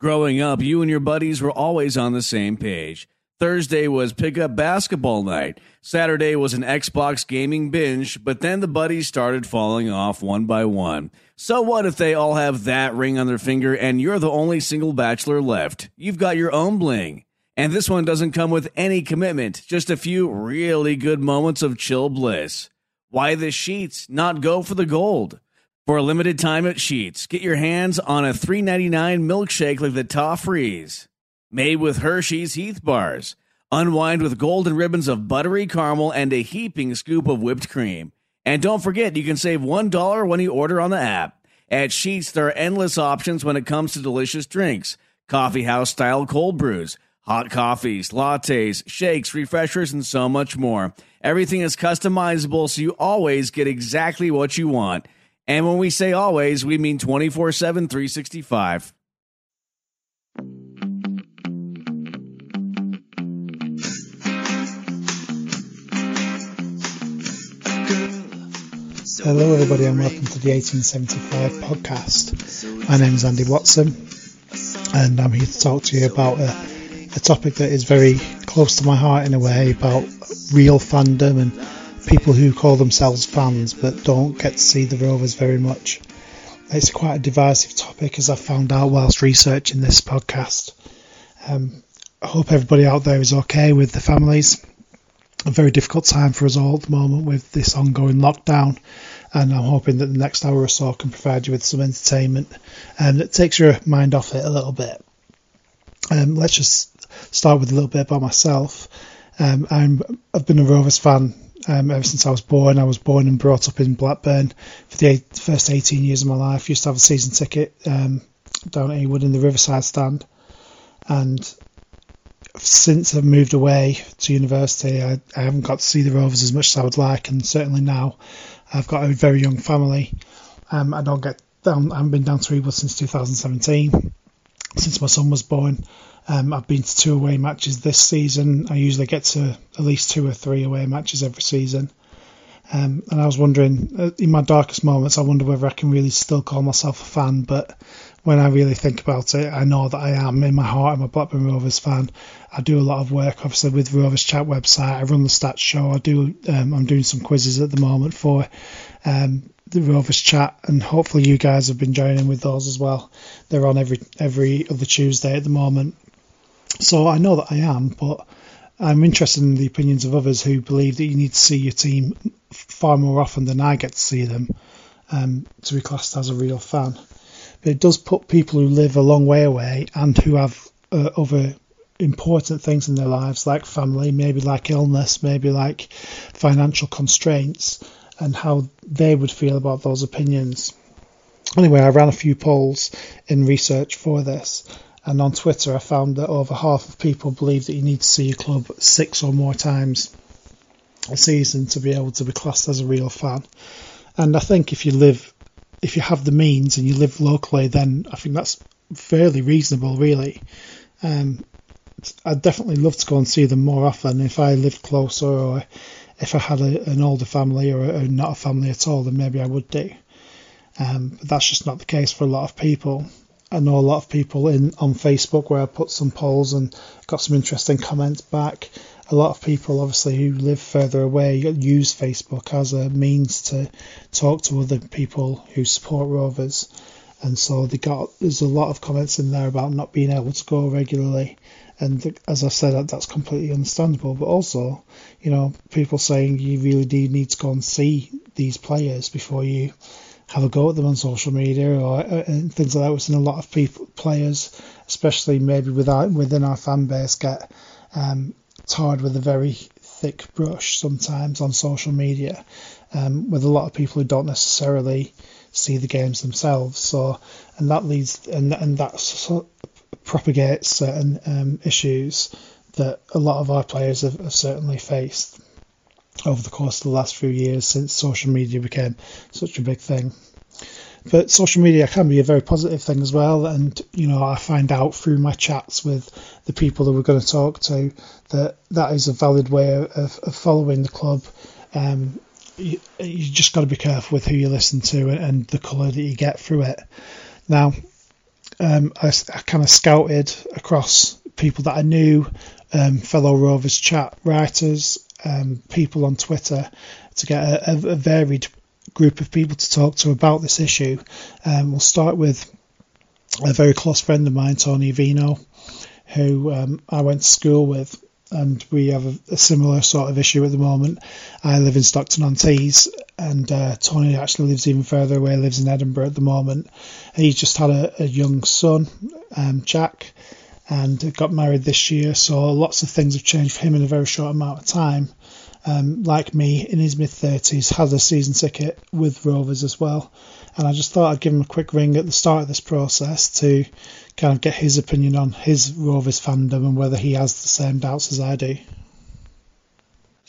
Growing up, you and your buddies were always on the same page. Thursday was pickup basketball night. Saturday was an Xbox gaming binge, but then the buddies started falling off one by one. So what if they all have that ring on their finger and you're the only single bachelor left? You've got your own bling. And this one doesn't come with any commitment, just a few really good moments of chill bliss. Why the Sheetz not go for the gold? For a limited time at Sheetz, get your hands on a $3.99 milkshake like the Toffrees, made with Hershey's Heath bars. Unwind with golden ribbons of buttery caramel and a heaping scoop of whipped cream. And don't forget, you can save $1 when you order on the app. At Sheetz, there are endless options when it comes to delicious drinks coffee house style cold brews, hot coffees, lattes, shakes, refreshers, and so much more. Everything is customizable, so you always get exactly what you want. And when we say always, we mean 24 7, 365. Hello, everybody, and welcome to the 1875 podcast. My name is Andy Watson, and I'm here to talk to you about a, a topic that is very close to my heart in a way about real fandom and people who call themselves fans but don't get to see the Rovers very much. It's quite a divisive topic, as I found out whilst researching this podcast. Um, I hope everybody out there is okay with the families. A very difficult time for us all at the moment with this ongoing lockdown, and I'm hoping that the next hour or so can provide you with some entertainment and um, that takes your mind off it a little bit. Um, let's just start with a little bit about myself. Um, I'm, I've been a Rovers fan um, ever since I was born. I was born and brought up in Blackburn for the eight, first 18 years of my life. Used to have a season ticket um, down at Ewood in the Riverside stand, and since I've moved away to university, I, I, haven't got to see the Rovers as much as I would like, and certainly now I've got a very young family. Um, I don't get down. I haven't been down to Ewood since 2017, since my son was born. Um, I've been to two away matches this season. I usually get to at least two or three away matches every season. Um, and I was wondering, uh, in my darkest moments, I wonder whether I can really still call myself a fan. But when I really think about it, I know that I am in my heart. I'm a Blackburn Rovers fan. I do a lot of work, obviously, with Rovers Chat website. I run the stats show. I do. Um, I'm doing some quizzes at the moment for um, the Rovers Chat, and hopefully you guys have been joining with those as well. They're on every every other Tuesday at the moment. So I know that I am, but I'm interested in the opinions of others who believe that you need to see your team far more often than I get to see them um, to be classed as a real fan. But it does put people who live a long way away and who have uh, other important things in their lives, like family, maybe like illness, maybe like financial constraints, and how they would feel about those opinions. Anyway, I ran a few polls in research for this, and on Twitter, I found that over half of people believe that you need to see your club six or more times a season to be able to be classed as a real fan. And I think if you live, if you have the means and you live locally, then I think that's fairly reasonable, really. Um, I'd definitely love to go and see them more often. If I lived closer or if I had a, an older family or, or, not a family at all, then maybe I would do. Um, but that's just not the case for a lot of people. I know a lot of people in on Facebook where I put some polls and got some interesting comments back. A lot of people, obviously, who live further away, use Facebook as a means to talk to other people who support Rovers, and so they got there's a lot of comments in there about not being able to go regularly, and as I said, that's completely understandable. But also, you know, people saying you really do need to go and see these players before you have a go at them on social media or uh, and things like that. We've seen a lot of people, players, especially maybe without, within our fan base, get um, tarred with a very thick brush sometimes on social media, um, with a lot of people who don't necessarily see the games themselves. So, and that leads and and that propagates certain um, issues that a lot of our players have, have certainly faced over the course of the last few years since social media became such a big thing. But social media can be a very positive thing as well, and you know I find out through my chats with the people that we're going to talk to that that is a valid way of, of following the club. Um, you, you just got to be careful with who you listen to and the colour that you get through it. Now, um, I, I kind of scouted across people that I knew, um, fellow Rovers chat writers, um, people on Twitter, to get a, a, varied group of people to talk to about this issue. Um, we'll start with a very close friend of mine, Tony Avino, who um, I went to school with, and we have a, a, similar sort of issue at the moment. I live in Stockton on Tees, and uh, Tony actually lives even further away, lives in Edinburgh at the moment. He's just had a, a young son, um, Jack, and got married this year, so lots of things have changed for him in a very short amount of time. Um, like me, in his mid 30s, has a season ticket with Rovers as well. And I just thought I'd give him a quick ring at the start of this process to kind of get his opinion on his Rovers fandom and whether he has the same doubts as I do.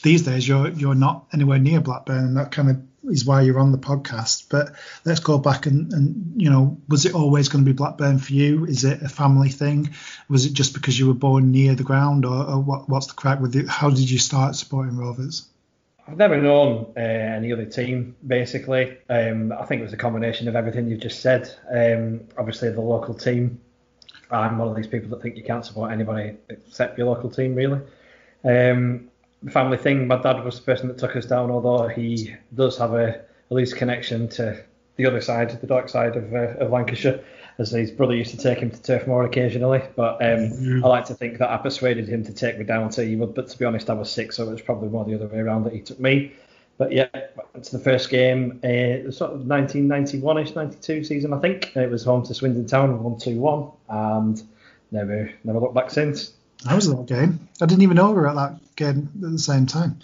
These days, you're you're not anywhere near Blackburn, and that kind of is why you're on the podcast. But let's go back and, and you know, was it always going to be Blackburn for you? Is it a family thing? Was it just because you were born near the ground, or, or what, what's the crack with it? How did you start supporting Rovers? I've never known uh, any other team, basically. Um, I think it was a combination of everything you've just said. Um, obviously, the local team. I'm one of these people that think you can't support anybody except your local team, really. Um, family thing. My dad was the person that took us down, although he does have a, a loose connection to the other side, the dark side of, uh, of Lancashire, as his brother used to take him to Turf Moor occasionally. But um, mm. I like to think that I persuaded him to take me down to Ewood, but to be honest, I was sick, so it was probably more the other way around that he took me. But yeah, to the first game, uh, sort of 1991ish, 92 season, I think. It was home to Swindon Town, 1 2 1, and never never looked back since. I was at that game. I didn't even know we were at that game at the same time.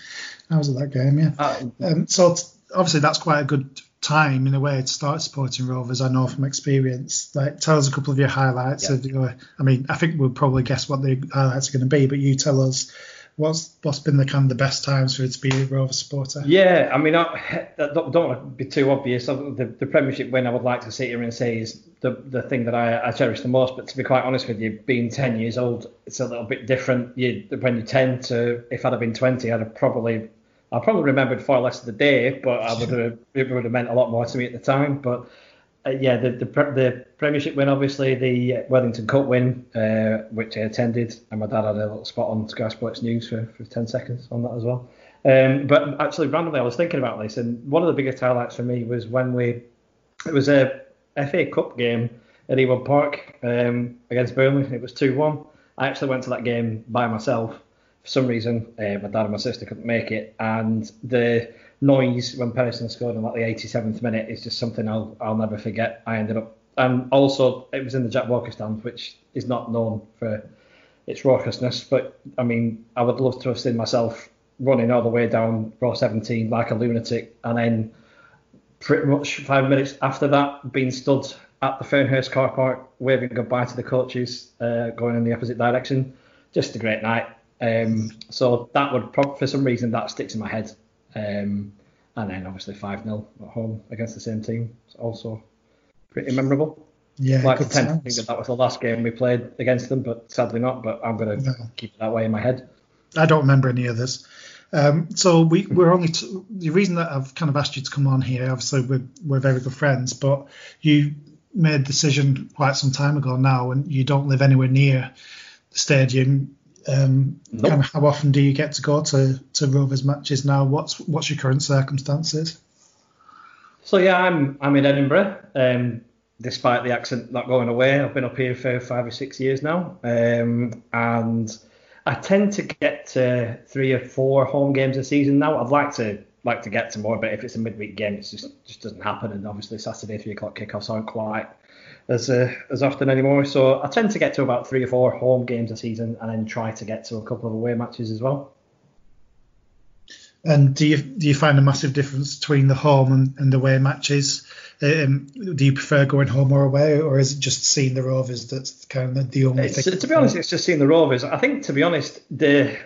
I was at that game, yeah. Uh, um, so obviously that's quite a good time in a way to start supporting Rovers. I know from experience. Like, tell us a couple of your highlights. Yeah. Of your, I mean, I think we'll probably guess what the highlights are going to be, but you tell us what's what's been the kind of the best times for you to be a Rover supporter? Yeah, I mean, I don't, don't want to be too obvious. The, the Premiership win I would like to sit here and say is the the thing that I, I cherish the most. But to be quite honest with you, being 10 years old, it's a little bit different. You when you're 10 to if I'd have been 20, I'd have probably I probably remembered far less of the day, but I would have it would have meant a lot more to me at the time. But uh, yeah, the, the, the Premiership win, obviously the Worthington Cup win, uh, which I attended, and my dad had a little spot on Sky Sports News for, for 10 seconds on that as well. Um, but actually, randomly, I was thinking about this, and one of the biggest highlights for me was when we it was a FA Cup game at Ewood Park um, against Burnley. It was 2 1. I actually went to that game by myself. For some reason, uh, my dad and my sister couldn't make it, and the noise when Patterson scored in like the 87th minute is just something I'll I'll never forget. I ended up and also it was in the Jack Walker stand, which is not known for its raucousness. But I mean, I would love to have seen myself running all the way down row 17 like a lunatic, and then pretty much five minutes after that being stood at the Fernhurst car park waving goodbye to the coaches, uh, going in the opposite direction. Just a great night. Um, so that would, probably for some reason, that sticks in my head. Um, and then obviously 5 0 at home against the same team. It's also pretty memorable. Yeah, like to tend to think that that was the last game we played against them, but sadly not. But I'm going to no. keep it that way in my head. I don't remember any of this. Um, so we, we're only t- the reason that I've kind of asked you to come on here. Obviously, we're, we're very good friends, but you made a decision quite some time ago now, and you don't live anywhere near the stadium. Um, nope. Kind of how often do you get to go to, to Rovers matches now? What's what's your current circumstances? So yeah, I'm I'm in Edinburgh. Um, despite the accent not going away, I've been up here for five or six years now, um, and I tend to get to three or four home games a season now. I'd like to like to get to more, but if it's a midweek game, it just just doesn't happen. And obviously Saturday three o'clock kickoffs aren't quite as uh, as often anymore. So I tend to get to about three or four home games a season, and then try to get to a couple of away matches as well. And do you do you find a massive difference between the home and, and away matches? Um, do you prefer going home or away, or is it just seeing the Rovers that's kind of the only it's, thing? To be honest, it's just seeing the Rovers. I think, to be honest, the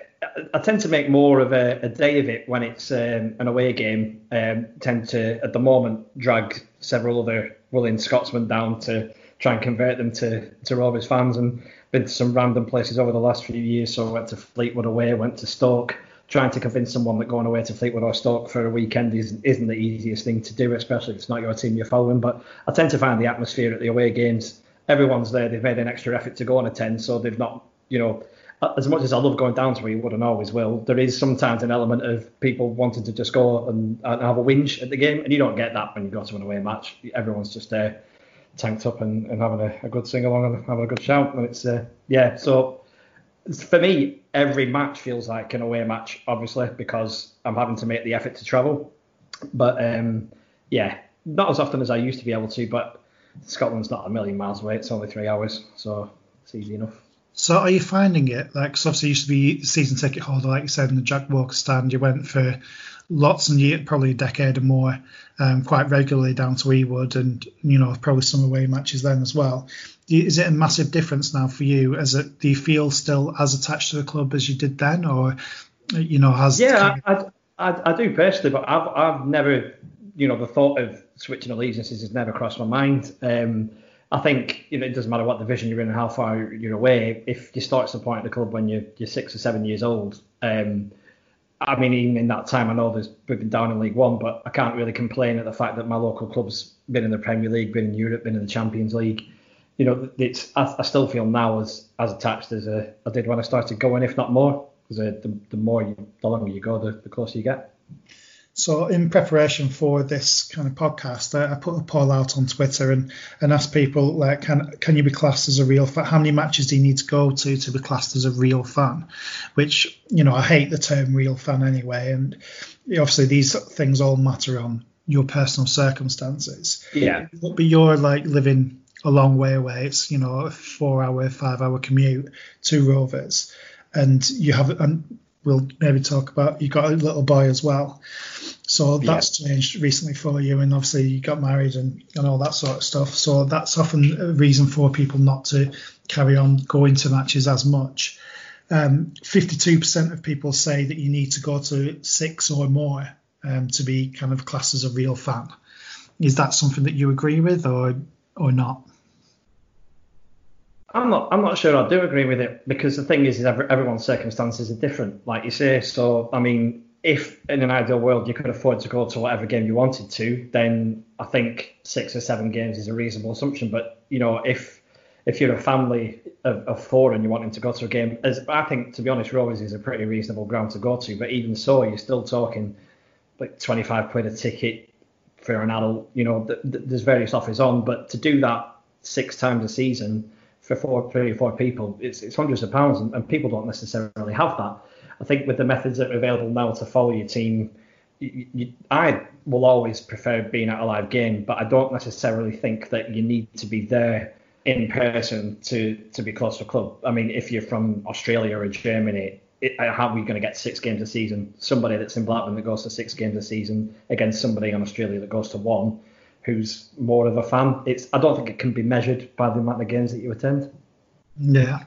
I tend to make more of a, a day of it when it's um, an away game. Um, tend to, at the moment, drag several other willing Scotsmen down to try and convert them to, to Rovers fans and been to some random places over the last few years. So I went to Fleetwood away, went to Stoke. Trying to convince someone that going away to Fleetwood or Stoke for a weekend isn't, isn't the easiest thing to do, especially if it's not your team you're following. But I tend to find the atmosphere at the away games everyone's there. They've made an extra effort to go and attend, so they've not, you know, as much as I love going down to where you would and always will, there is sometimes an element of people wanting to just go and, and have a whinge at the game, and you don't get that when you go to an away match. Everyone's just there, tanked up and, and having a, a, good sing along and having a good shout, and it's uh, yeah. So for me, every match feels like an away match, obviously, because I'm having to make the effort to travel. But um, yeah, not as often as I used to be able to, but Scotland's not a million miles away. It's only three hours, so it's easy enough. So are you finding it like? Cause obviously you used to be season ticket holder, like you said, in the Jack Walker stand. You went for lots and probably a decade or more, um, quite regularly down to Ewood, and you know probably some away matches then as well. Is it a massive difference now for you? As it, do you feel still as attached to the club as you did then, or you know has? Yeah, I, I, I do personally, but I've I've never, you know, the thought of switching allegiances has never crossed my mind. Um, I think you know it doesn't matter what division you're in and how far you're away. If you start supporting the club when you're you're six or seven years old, um, I mean even in that time I know there's we've been down in League One, but I can't really complain at the fact that my local club's been in the Premier League, been in Europe, been in the Champions League. You know, it's I, I still feel now as as attached as uh, I did when I started going, if not more, because uh, the the more you, the longer you go, the, the closer you get. So, in preparation for this kind of podcast, I, I put a poll out on Twitter and, and asked people, like, can can you be classed as a real fan? How many matches do you need to go to to be classed as a real fan? Which, you know, I hate the term real fan anyway. And obviously, these things all matter on your personal circumstances. Yeah. But you're like living a long way away. It's, you know, a four hour, five hour commute to Rovers. And you have, and we'll maybe talk about, you got a little boy as well. So that's yeah. changed recently for you, and obviously you got married and, and all that sort of stuff. So that's often a reason for people not to carry on going to matches as much. Um, 52% of people say that you need to go to six or more um, to be kind of classed as a real fan. Is that something that you agree with, or or not? I'm not. I'm not sure I do agree with it because the thing is, is everyone's circumstances are different, like you say. So I mean, if in an ideal world you could afford to go to whatever game you wanted to, then I think six or seven games is a reasonable assumption. But you know, if if you're a family of, of four and you're wanting to go to a game, as I think to be honest, Rovers is a pretty reasonable ground to go to. But even so, you're still talking like 25 quid a ticket for an adult. You know, th- th- there's various offers on, but to do that six times a season for four, three or four people, it's, it's hundreds of pounds, and, and people don't necessarily have that. I think with the methods that are available now to follow your team, you, you, I will always prefer being at a live game, but I don't necessarily think that you need to be there in person to to be close to a club. I mean, if you're from Australia or Germany, it, uh, how are we going to get six games a season? Somebody that's in Blackburn that goes to six games a season against somebody in Australia that goes to one, who's more of a fan. It's I don't think it can be measured by the amount of games that you attend. Yeah,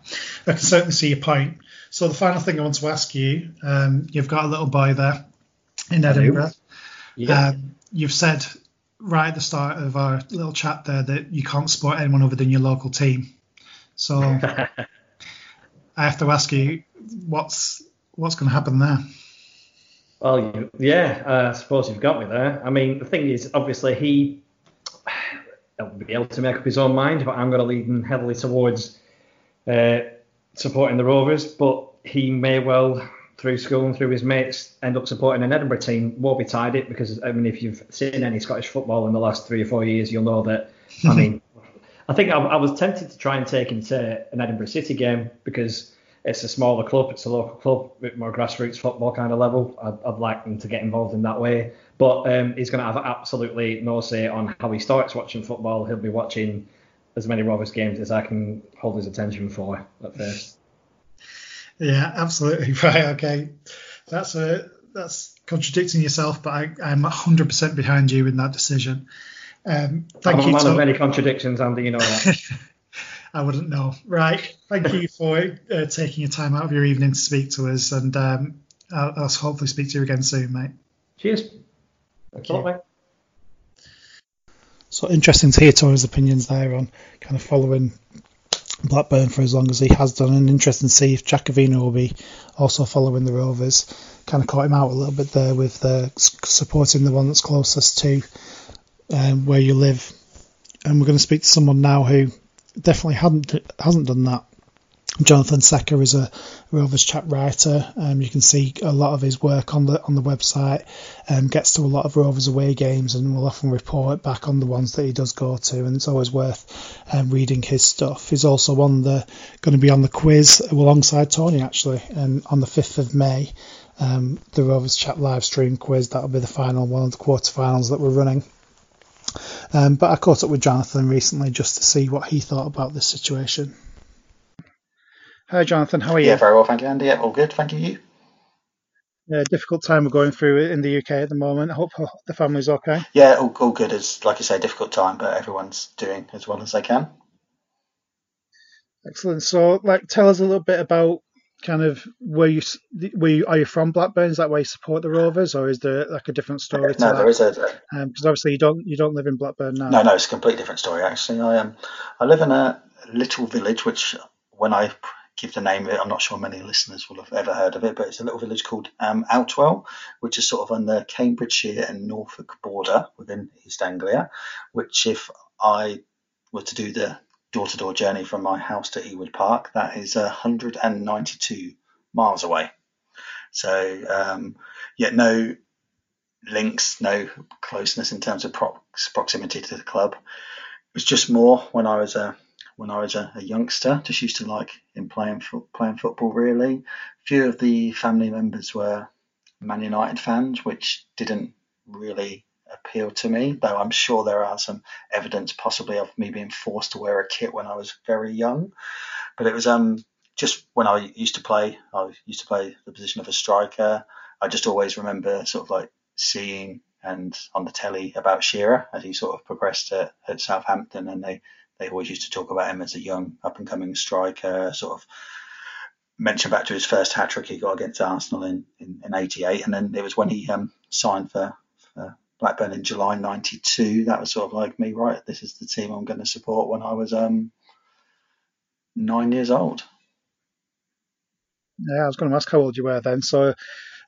I can certainly see your point. So the final thing I want to ask you, um, you've got a little boy there in Edinburgh. Yeah. Um, you've said right at the start of our little chat there that you can't support anyone other than your local team. So I have to ask you, what's what's going to happen there? Well, yeah, uh, I suppose you've got me there. I mean, the thing is, obviously, he will be able to make up his own mind, but I'm going to lead him heavily towards uh, supporting the Rovers, but he may well, through school and through his mates, end up supporting an Edinburgh team. Won't be tied it because I mean, if you've seen any Scottish football in the last three or four years, you'll know that. I mean, I think I, I, was tempted to try and take him to an Edinburgh City game because it's a smaller club, it's a local club, bit more grassroots football kind of level. I'd, I'd like him to get involved in that way. But um, he's going to have absolutely no say on how he starts watching football. He'll be watching as many Rovers games as I can hold his attention for at first. Yeah, absolutely right. Okay, that's a that's contradicting yourself, but I, I'm 100% behind you in that decision. Um, thank I'm you. a man of many contradictions, Andy. You know that. I wouldn't know. Right. Thank you for uh, taking your time out of your evening to speak to us, and um, I'll, I'll, hopefully speak to you again soon, mate. Cheers. Thank you. mate. So interesting to hear Tony's opinions there on kind of following Blackburn for as long as he has done, and interesting to see if Jack Avino will be also following the Rovers. Kind of caught him out a little bit there with uh, supporting the one that's closest to um, where you live. And we're going to speak to someone now who definitely hadn't hasn't done that. Jonathan Secker is a Rovers chat writer. Um, you can see a lot of his work on the on the website. Um, gets to a lot of Rovers away games and will often report back on the ones that he does go to, and it's always worth um, reading his stuff. He's also on the going to be on the quiz alongside Tony actually, and on the fifth of May. Um, the Rovers Chat live stream quiz that'll be the final one of the quarterfinals that we're running. Um, but I caught up with Jonathan recently just to see what he thought about this situation. Hi, Jonathan. How are you? Yeah, very well, thank you, Andy. Yeah, all good, thank you. You? Yeah, difficult time we're going through in the UK at the moment. I hope the family's okay. Yeah, all, all good. It's like I say, difficult time, but everyone's doing as well as they can. Excellent. So, like, tell us a little bit about kind of where you where you are you from Blackburn? Is that why you support the Rovers, or is there like a different story? no, there that? is a because um, obviously you don't you don't live in Blackburn now. No, no, it's a completely different story actually. I um I live in a little village which when I give the name. I'm not sure many listeners will have ever heard of it, but it's a little village called um, Outwell, which is sort of on the Cambridgeshire and Norfolk border within East Anglia. Which, if I were to do the door-to-door journey from my house to Ewood Park, that is 192 miles away. So, um, yet no links, no closeness in terms of proximity to the club. It was just more when I was a when I was a, a youngster. Just used to like in playing playing football. Really, few of the family members were Man United fans, which didn't really appeal to me. Though I'm sure there are some evidence, possibly of me being forced to wear a kit when I was very young. But it was um just when I used to play. I used to play the position of a striker. I just always remember sort of like seeing and on the telly about Shearer as he sort of progressed at, at Southampton, and they they always used to talk about him as a young up and coming striker, sort of mention back to his first hat trick he got against Arsenal in, in, in 88. And then it was when he um, signed for, for, Blackburn in July 92. That was sort of like me, right, this is the team I'm going to support when I was um, nine years old. Yeah, I was going to ask how old you were then. So,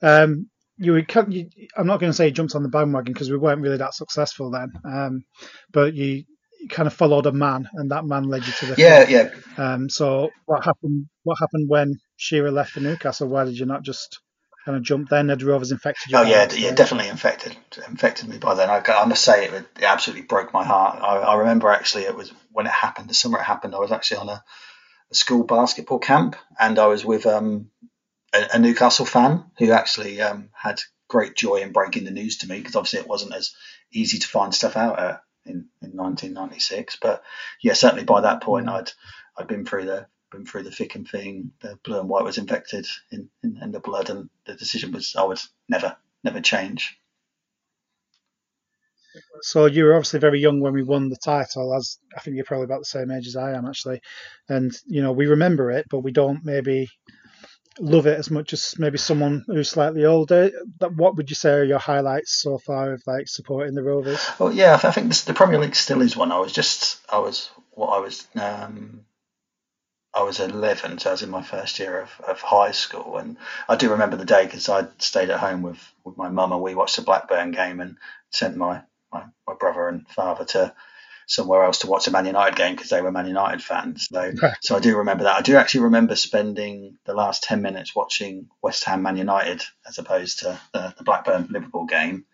um, you, would, you I'm not going to say you jumped on the bandwagon because we weren't really that successful then. Um, but you you kind of followed a man, and that man led you to the yeah, club. yeah. Um, so what happened? What happened when Shearer left for Newcastle? Why did you not just kind of jump then? Had Rovers infected you? Oh yeah, yeah, definitely infected infected me by then. I, I must say it, it, absolutely broke my heart. I, I, remember actually it was when it happened, the summer it happened. I was actually on a, a school basketball camp, and I was with um, a, a, Newcastle fan who actually um, had great joy in breaking the news to me because obviously it wasn't as easy to find stuff out at in, in 1996. But yeah, certainly by that point. I'd I'd been through the been through the thick and thin. The blue and white was infected in, in, in the blood, and the decision was I would never never change. So you were obviously very young when we won the title, as I think you're probably about the same age as I am actually, and you know we remember it, but we don't maybe love it as much as maybe someone who's slightly older. What would you say are your highlights so far of like supporting the Rovers? Well, yeah, I think the Premier League still is one. I was just, I was, what I was, um, I was 11, so I was in my first year of, of high school, and I do remember the day because I stayed at home with, with my mum and we watched the Blackburn game and sent my, my, my brother and father to somewhere else to watch a Man United game because they were Man United fans. So, so I do remember that. I do actually remember spending the last 10 minutes watching West Ham Man United as opposed to the, the Blackburn Liverpool game.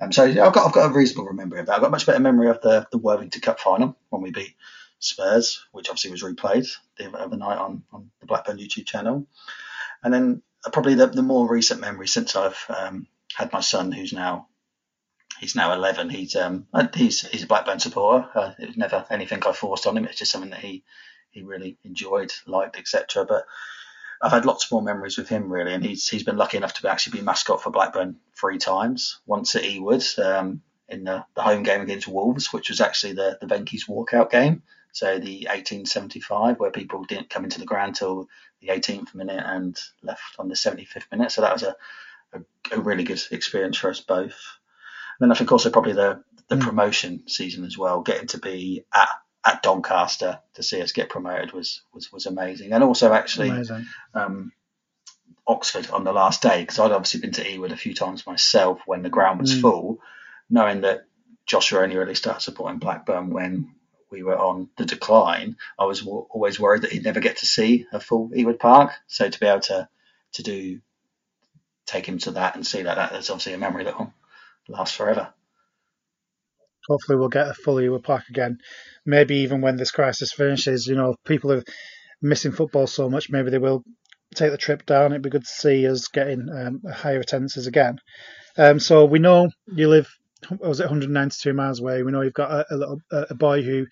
Um, so I've got, I've got a reasonable memory of that. I've got a much better memory of the, the Worthington Cup final when we beat Spurs, which obviously was replayed the other night on, on the Blackburn YouTube channel. And then probably the, the more recent memory since I've um, had my son, who's now he's now 11. He's um he's he's a Blackburn supporter. Uh, it was never anything I forced on him. It's just something that he he really enjoyed, liked, etc. But I've had lots more memories with him really, and he's he's been lucky enough to actually be mascot for Blackburn three times. Once at Ewood um, in the, the home game against Wolves, which was actually the the Venky's walkout game. So the 1875, where people didn't come into the ground till the 18th minute and left on the 75th minute. So that was a, a, a really good experience for us both then I think also probably the the mm. promotion season as well, getting to be at at Doncaster to see us get promoted was was, was amazing, and also actually um, Oxford on the last day because I'd obviously been to Ewood a few times myself when the ground was mm. full, knowing that Joshua only really started supporting Blackburn when we were on the decline, I was w- always worried that he'd never get to see a full Ewood Park. So to be able to to do take him to that and see that, that that's obviously a memory that will last forever. Hopefully, we'll get a full Ewood Park again. Maybe even when this crisis finishes, you know, people are missing football so much, maybe they will take the trip down. It'd be good to see us getting um, higher attendances again. Um, so we know you live was it 192 miles away? We know you've got a, a little a boy who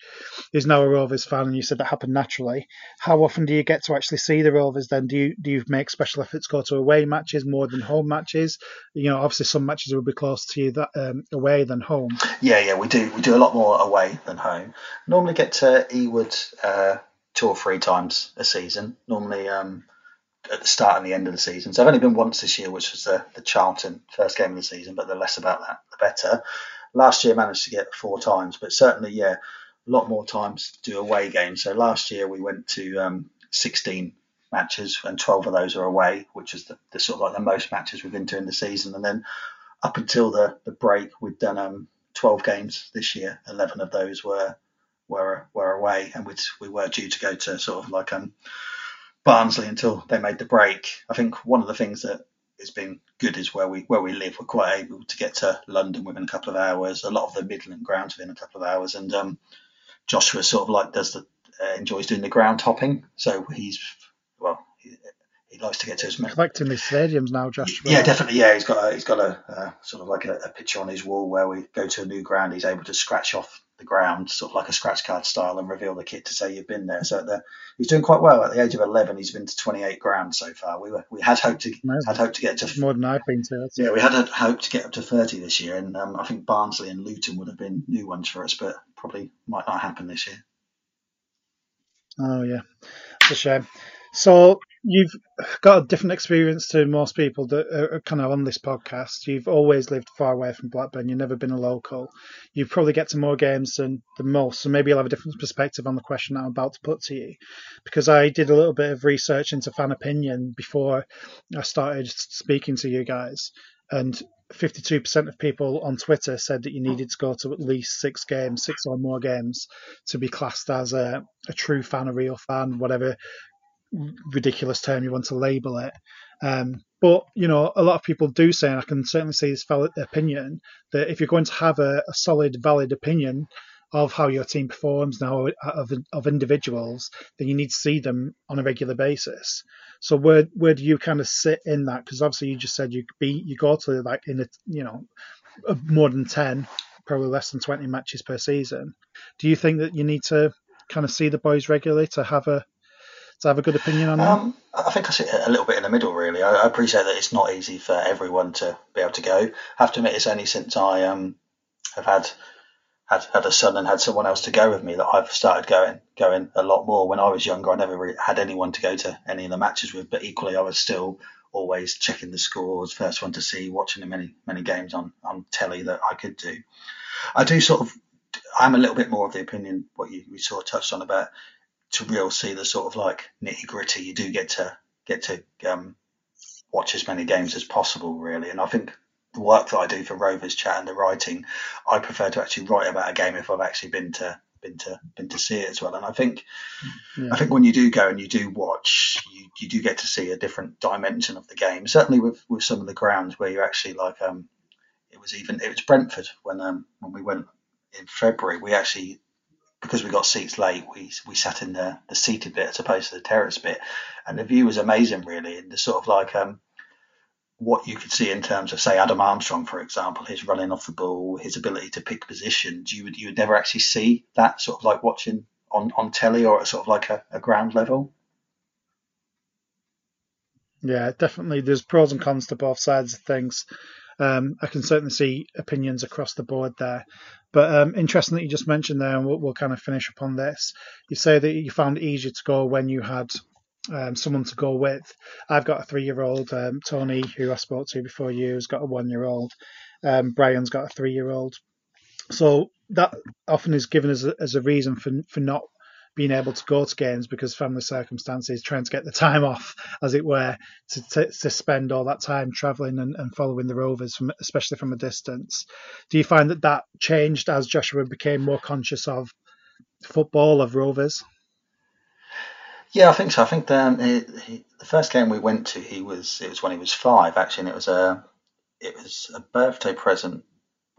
is now a Rovers fan, and you said that happened naturally. How often do you get to actually see the Rovers? Then do you do you make special efforts go to away matches more than home matches? You know, obviously some matches will be closer to you that um, away than home. Yeah, yeah, we do we do a lot more away than home. Normally get to Ewood uh, two or three times a season. Normally. Um, at the start and the end of the season. So I've only been once this year, which was the, the Charlton first game of the season, but the less about that, the better. Last year managed to get four times, but certainly, yeah, a lot more times to do away games. So last year we went to um, 16 matches and 12 of those are away, which is the, the, sort of like the most matches we've been to in the season. And then up until the, the break, we'd done um, 12 games this year. 11 of those were were were away, and we we were due to go to sort of like um Barnsley until they made the break. I think one of the things that has been good is where we where we live. We're quite able to get to London within a couple of hours. A lot of the Midland grounds within a couple of hours, and um, Joshua sort of like does the uh, enjoys doing the ground hopping. So he's well, he, he likes to get to his collecting these stadiums now, Joshua. Yeah, definitely. Yeah, he's got a, he's got a uh, sort of like a, a picture on his wall where we go to a new ground. He's able to scratch off the ground, sort of like a scratch card style, and reveal the kit to say you've been there. So the, he's doing quite well. At the age of 11, he's been to 28 grounds so far. We were we had hoped to Amazing. had hoped to get to more than I've been to. Yeah, we had hoped to get up to 30 this year, and um, I think Barnsley and Luton would have been new ones for us, but probably might not happen this year. Oh yeah, it's a shame. So you've got a different experience to most people that are kind of on this podcast. You've always lived far away from Blackburn. You've never been a local. You probably get to more games than, than most. So maybe you'll have a different perspective on the question I'm about to put to you. Because I did a little bit of research into fan opinion before I started speaking to you guys. And 52% of people on Twitter said that you needed to go to at least six games, six or more games, to be classed as a, a true fan, a real fan, whatever ridiculous term you want to label it. Um, but you know, a lot of people do say, and I can certainly see this valid opinion, that if you're going to have a, a solid, valid opinion of how your team performs now of, of individuals, then you need to see them on a regular basis. So where where do you kind of sit in that? Because obviously you just said you be you go to like in a you know more than ten, probably less than twenty matches per season. Do you think that you need to kind of see the boys regularly to have a to have a good opinion on um, that? I think I sit a little bit in the middle, really. I, I, appreciate that it's not easy for everyone to be able to go. I have to admit, it's only since I um, have had had had a son and had someone else to go with me that I've started going going a lot more. When I was younger, I never really had anyone to go to any of the matches with, but equally, I was still always checking the scores, first one to see, watching the many many games on on telly that I could do. I do sort of. I'm a little bit more of the opinion what you, you sort of touched on about to real see the sort of like nitty gritty, you do get to get to um, watch as many games as possible, really. And I think the work that I do for Rovers Chat and the writing, I prefer to actually write about a game if I've actually been to been to been to see it as well. And I think yeah. I think when you do go and you do watch, you, you do get to see a different dimension of the game. Certainly with with some of the grounds where you actually like um it was even it was Brentford when um when we went in February, we actually because we got seats late, we we sat in the, the seated bit as opposed to the terrace bit, and the view was amazing, really. And the sort of like um, what you could see in terms of say Adam Armstrong, for example, his running off the ball, his ability to pick positions, you would you would never actually see that sort of like watching on on telly or at sort of like a, a ground level. Yeah, definitely. There's pros and cons to both sides of things. Um, I can certainly see opinions across the board there. But um, interesting that you just mentioned there, and we'll, we'll, kind of finish up on this. You say that you found it easier to go when you had um, someone to go with. I've got a three-year-old, um, Tony, who I spoke to before you, has got a one-year-old. Um, Bryan's got a three-year-old. So that often is given as a, as a reason for for not being able to go to games because family circumstances, trying to get the time off, as it were, to, to, to spend all that time travelling and, and, following the Rovers, from, especially from a distance. Do you find that that changed as Joshua became more conscious of football of Rovers? Yeah, I think so. I think the, um, he, he, the first game we went to, he was it was when he was five actually, and it was a it was a birthday present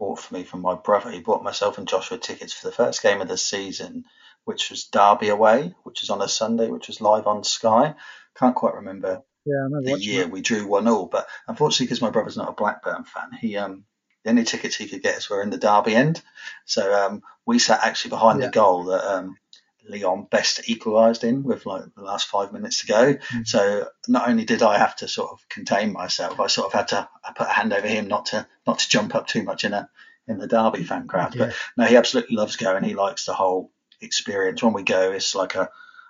bought for me from my brother. He bought myself and Joshua tickets for the first game of the season, which was Derby away, which was on a Sunday, which was live on Sky. Can't quite remember yeah, the year we drew one all, but unfortunately, because my brother's not a Blackburn fan, he um the only tickets he could get us were in the Derby end. So um, we sat actually behind yeah. the goal that um, Leon Best equalised in with like the last five minutes to go. Mm-hmm. So not only did I have to sort of contain myself, I sort of had to I put a hand over him not to not to jump up too much in a in the Derby fan crowd. Yeah. But no, he absolutely loves going. He likes the whole experience. When we go, it's like a,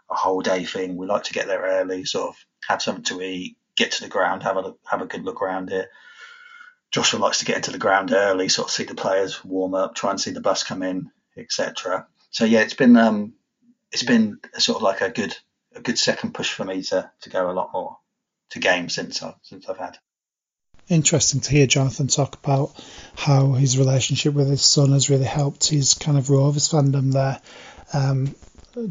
a whole day thing. We like to get there early, sort of have something to eat, get to the ground, have a have a good look around it. Joshua likes to get into the ground early, sort of see the players warm up, try and see the bus come in, etc. So yeah, it's been um, it's been sort of like a good a good second push for me to to go a lot more to games since I since I've had. Interesting to hear Jonathan talk about how his relationship with his son has really helped his kind of Rovers fandom there. Um,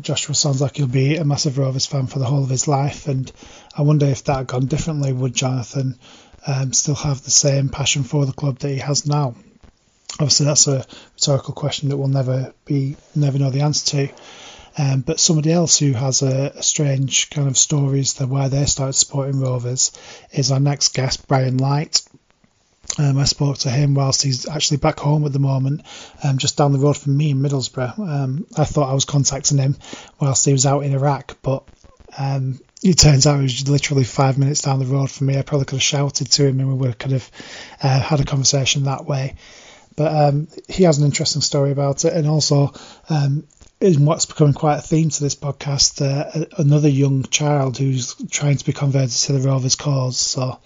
Joshua sounds like he'll be a massive Rovers fan for the whole of his life, and I wonder if that had gone differently, would Jonathan um, still have the same passion for the club that he has now? Obviously, that's a rhetorical question that we'll never be never know the answer to. Um, but somebody else who has a, a, strange kind of stories that why they started supporting Rovers is our next guest, Bryan Light. Um, I spoke to him whilst he's actually back home at the moment, um, just down the road from me in Middlesbrough. Um, I thought I was contacting him whilst he was out in Iraq, but um, it turns out it was literally five minutes down the road from me. I probably could have shouted to him and we would have kind of uh, had a conversation that way. But um, he has an interesting story about it, and also um, in what's becoming quite a theme to this podcast, uh, another young child who's trying to be converted to the Rovers cause. So,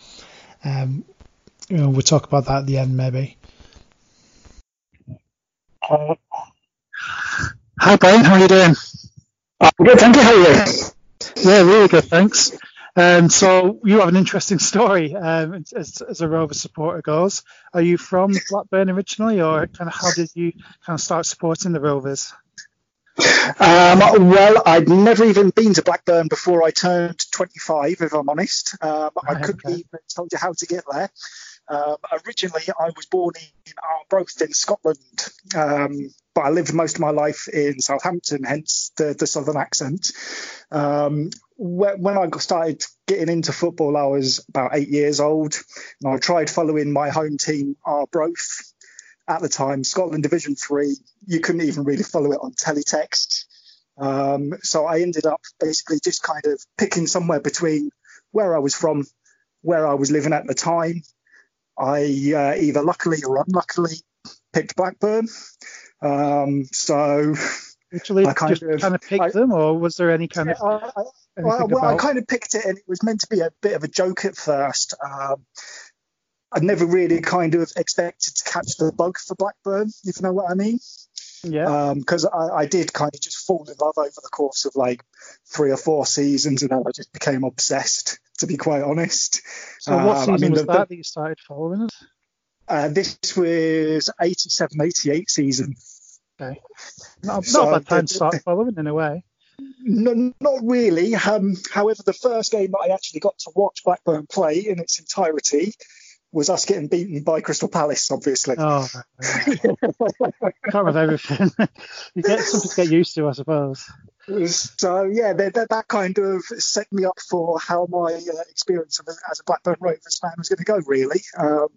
um, you know, we'll talk about that at the end, maybe. Uh, hi, Bryan. How are you doing? I'm good, thank you. How are you? Yeah, really good, thanks. Um, so you have an interesting story um, as, as, a Rovers supporter goes. Are you from Blackburn originally, or kind of how did you kind of start supporting the Rovers? Um, well, I'd never even been to Blackburn before I turned 25, if I'm honest. Um, I couldn't okay. even tell you how to get there. Um, originally, I was born in Arbroath in Scotland, um, but I lived most of my life in Southampton, hence the, the southern accent. Um, when I started getting into football, I was about eight years old, and I tried following my home team, Arbroath, at the time, Scotland Division Three, you couldn't even really follow it on teletext. Um, so I ended up basically just kind of picking somewhere between where I was from, where I was living at the time. I uh, either luckily or unluckily picked Blackburn. Um, so Actually, I kind just of, kind of picked I, them, or was there any kind of? I, well, well I kind of picked it, and it was meant to be a bit of a joke at first. Um, I never really kind of expected to catch the bug for Blackburn, if you know what I mean. Yeah. Because um, I, I, did kind of just fall in love over the course of like three or four seasons, and then I just became obsessed, to be quite honest. So what season um, I mean, was the, that that you started following it? Uh, this was 87, 88 season. Okay. Not, so, not a bad time to start following in a way. No, not really. Um, however, the first game that I actually got to watch Blackburn play in its entirety was us getting beaten by Crystal Palace, obviously. Oh, can't with everything. you get something to get used to, I suppose. So yeah, that, that, that kind of set me up for how my uh, experience of, as a Blackburn Rovers fan was going to go. Really, um,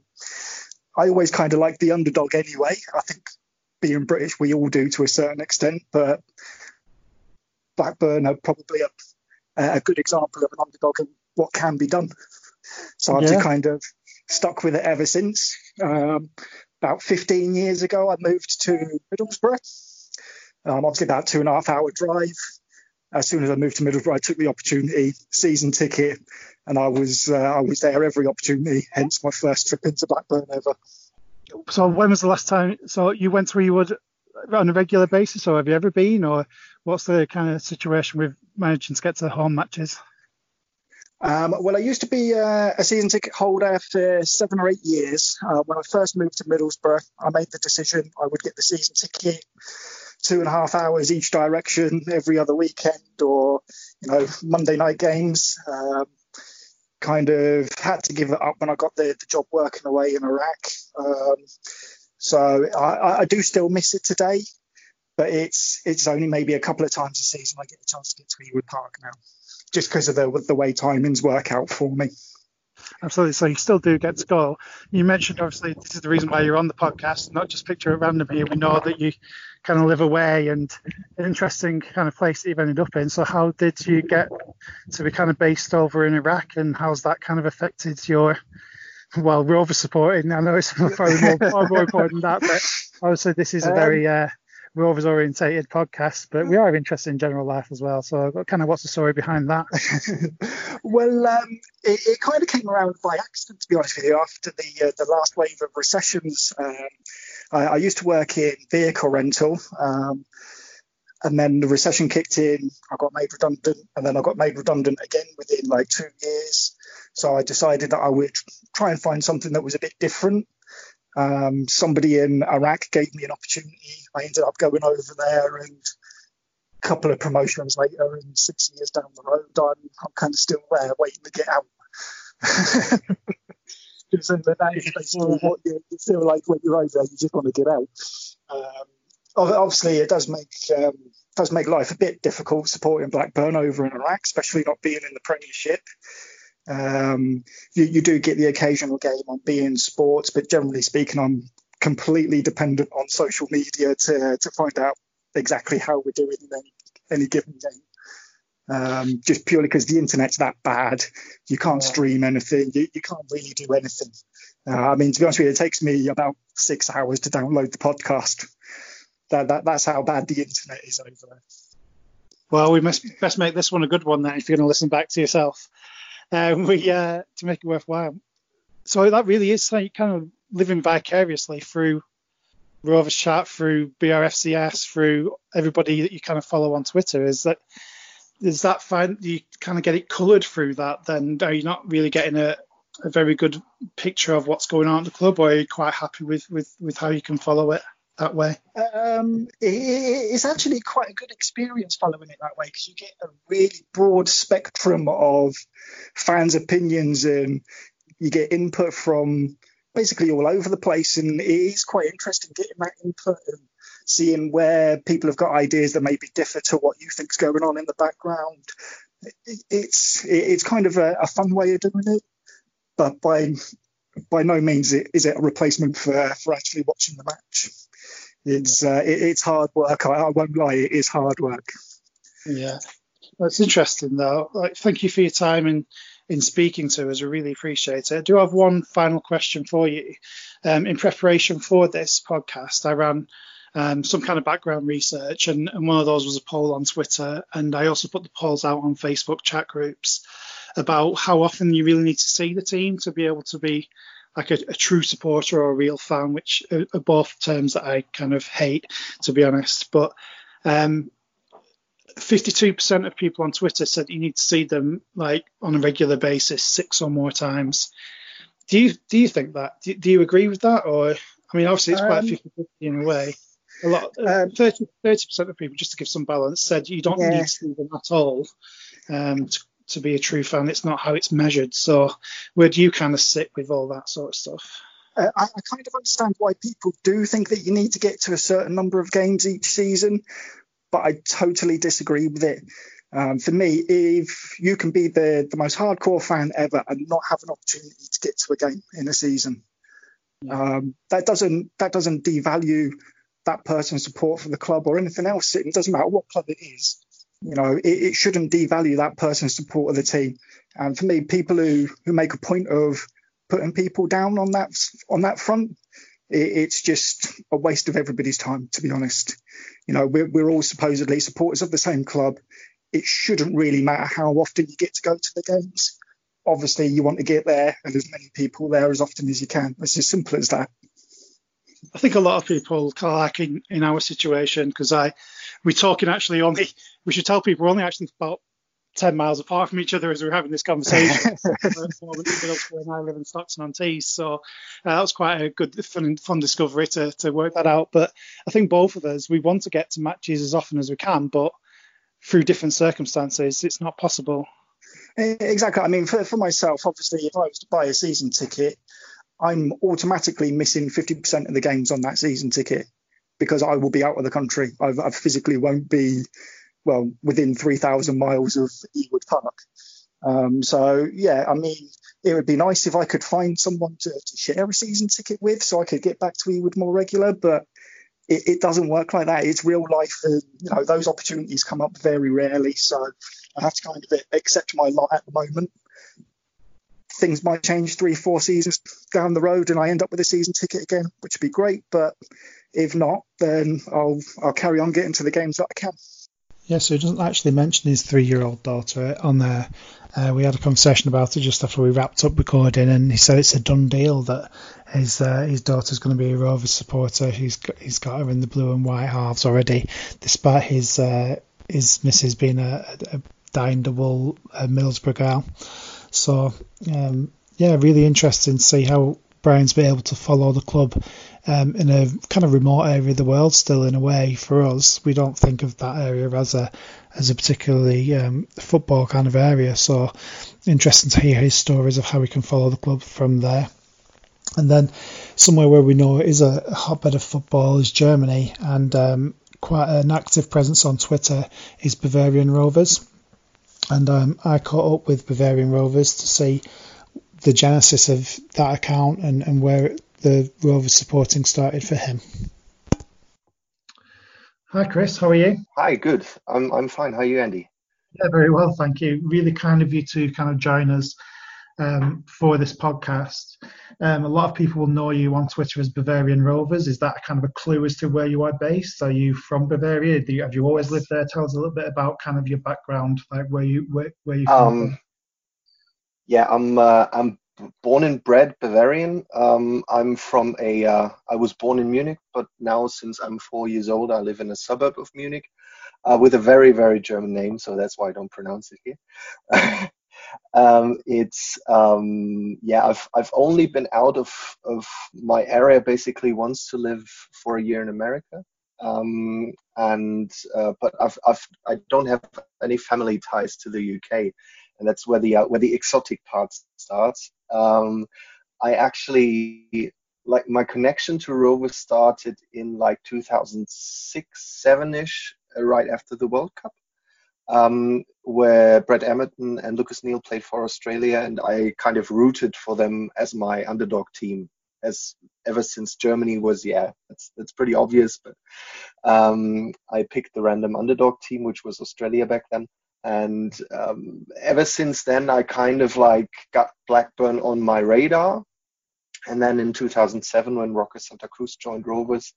I always kind of like the underdog anyway. I think being British, we all do to a certain extent, but Blackburn are probably a, a good example of an underdog and what can be done. So I've yeah. kind of stuck with it ever since. Um, about 15 years ago, I moved to Middlesbrough. Um, obviously, about two and a half hour drive. As soon as I moved to Middlesbrough, I took the opportunity, season ticket, and I was uh, I was there every opportunity. Hence my first trip into Blackburn ever. So when was the last time? So you went through Ewood on a regular basis, or have you ever been, or what's the kind of situation with managing to get to the home matches? Um, well, I used to be uh, a season ticket holder for seven or eight years. Uh, when I first moved to Middlesbrough, I made the decision I would get the season ticket two and a half hours each direction every other weekend, or you know Monday night games. Um, kind of had to give it up when I got the, the job working away in Iraq. Um, so I, I, do still miss it today, but it's it's only maybe a couple of times a season I get the chance to get to Ewood Park now, just because of the the way timings work out for me. Absolutely. So you still do get to go. You mentioned obviously this is the reason why you're on the podcast, not just picture at random here. We know that you kind of live away and an interesting kind of place that you've ended up in. So how did you get to be kind of based over in Iraq and how's that kind of affected your well, Rover supporting? I know it's probably more, far more important than that, but obviously this is a very um, uh, Rovers orientated podcast, but we are interested in general life as well. So, kind of what's the story behind that? well, um, it, it, kind of came around by accident, to be honest with you. After the uh, the last wave of recessions, um, I, I, used to work in vehicle rental. Um, and then the recession kicked in. I got made redundant, and then I got made redundant again within like two years. So I decided that I would try and find something that was a bit different. Um, somebody in Iraq gave me an opportunity. I ended up going over there, and a couple of promotions later, and six years down the road, I'm, I'm kind of still there waiting to get out. Because that is basically what you, feel like when you're over there, you just want to get out. Um, obviously, it does make um, does make life a bit difficult supporting Blackburn over in Iraq, especially not being in the Premiership. Um, you, you, do get the occasional game on beIN Sports, but generally speaking, I'm completely dependent on social media to, to find out exactly how we're doing in any, any given game. Um, just purely because the internet's that bad, you can't stream anything, you, you can't really do anything. Uh, I mean, to be honest with you, it takes me about six hours to download the podcast. That, that that's how bad the internet is over there. Well, we must best make this one a good one then if you're going to listen back to yourself um, we uh, to make it worthwhile. So that really is like kind of living vicariously through Rovers Chat, through BRFCS, through everybody that you kind of follow on Twitter. Is that is that fine? You kind of get it coloured through that. Then are you not really getting a, a very good picture of what's going on at the club, or are you quite happy with with with how you can follow it? That way? Um, it, it's actually quite a good experience following it that way because you get a really broad spectrum of fans' opinions and you get input from basically all over the place. And it is quite interesting getting that input and seeing where people have got ideas that maybe differ to what you think's going on in the background. It, it's it's kind of a, a fun way of doing it, but by by no means is it a replacement for, for actually watching the match it's uh, it, it's hard work. I, I, won't lie, it is hard work. Yeah, that's interesting though. Like, thank you for your time in in speaking to us. I really appreciate it. I do have one final question for you. Um, in preparation for this podcast, I ran um, some kind of background research, and, and one of those was a poll on Twitter, and I also put the polls out on Facebook chat groups about how often you really need to see the team to be able to be like a, a, true supporter or a real fan, which are, are, both terms that I kind of hate, to be honest. But um, 52% of people on Twitter said you need to see them like on a regular basis, six or more times. Do you do you think that? Do, do you agree with that, or I mean, obviously it's quite um, 50 in a way. A lot, um, 30 percent of people, just to give some balance, said you don't yeah. need to see them at all um, to, to be a true fan. It's not how it's measured. So where do you kind of sit with all that sort of stuff? Uh, I, I, kind of understand why people do think that you need to get to a certain number of games each season, but I totally disagree with it. Um, for me, if you can be the, the most hardcore fan ever and not have an opportunity to get to a game in a season, um, that doesn't that doesn't devalue that person's support for the club or anything else. It doesn't matter what club it is you know, it, it, shouldn't devalue that person's support of the team. And for me, people who, who make a point of putting people down on that on that front, it, it's just a waste of everybody's time, to be honest. You know, we're, we're all supposedly supporters of the same club. It shouldn't really matter how often you get to go to the games. Obviously, you want to get there and as many people there as often as you can. It's as simple as that. I think a lot of people, like in, in our situation, because I we're talking actually only we should tell people we're only actually about ten miles apart from each other as we're having this conversation. and I live in Stockton on Tees, so uh, that was quite a good, fun, fun discovery to to work that out. But I think both of us we want to get to matches as often as we can, but through different circumstances, it's not possible. Exactly. I mean, for, for myself, obviously, if I was to buy a season ticket, I'm automatically missing 50% of the games on that season ticket because I will be out of the country. I, I physically won't be, well, within 3,000 miles of Ewood Park. Um, so, yeah, I mean, it would be nice if I could find someone to, to share a season ticket with so I could get back to Ewood more regular, but it, it, doesn't work like that. It's real life. And, you know, those opportunities come up very rarely. So I have to kind of accept my lot at the moment things might change three, four seasons down the road, and I end up with a season ticket again, which would be great. But if not, then I'll I'll carry on getting to the games that I can. Yeah, so he doesn't actually mention his three-year-old daughter on there. Uh, we had a conversation about it just after we wrapped up recording, and he said it's a done deal that his uh, his daughter's going to be a Rovers supporter. He's got, he's got her in the blue and white halves already, despite his uh, his missus being a, a dying double uh, Middlesbrough gal. So um, yeah, really interesting to see how Bryan's been able to follow the club um, in a kind of remote area of the world. Still, in a way, for us, we don't think of that area as a as a particularly um, football kind of area. So interesting to hear his stories of how we can follow the club from there. And then somewhere where we know it is a hotbed of football is Germany, and um, quite an active presence on Twitter is Bavarian Rovers and um, I caught up with Bavarian Rovers to see the genesis of that account and, and where the Rovers supporting started for him. Hi, Chris. How are you? Hi, good. I'm I'm fine. How are you, Andy? Yeah, very well, thank you. Really kind of you to kind of join us um, for this podcast. Um, a lot of people will know you on Twitter as Bavarian Rovers. Is that kind of a clue as to where you are based? Are you from Bavaria? You, have you always lived there? Tell us a little bit about kind of your background, like where you where, where you from. Um, yeah, I'm uh, I'm born and bred Bavarian. Um, I'm from a. Uh, I was born in Munich, but now since I'm four years old, I live in a suburb of Munich. Uh, with a very very German name, so that's why I don't pronounce it here. Um, it's um, yeah, I've I've only been out of of my area basically once to live for a year in America. Um, and uh, but I've, I've I don't have any family ties to the UK, and that's where the uh, where the exotic part starts. Um, I actually like my connection to Rover started in like 2006, seven ish, uh, right after the World Cup um, where Brett Emerton and Lucas Neill played for Australia, and I kind of rooted for them as my underdog team. As ever since Germany was, yeah, that's that's pretty obvious. But um, I picked the random underdog team, which was Australia back then. And um, ever since then, I kind of like got Blackburn on my radar. And then in 2007, when Roque Santa Cruz joined Rovers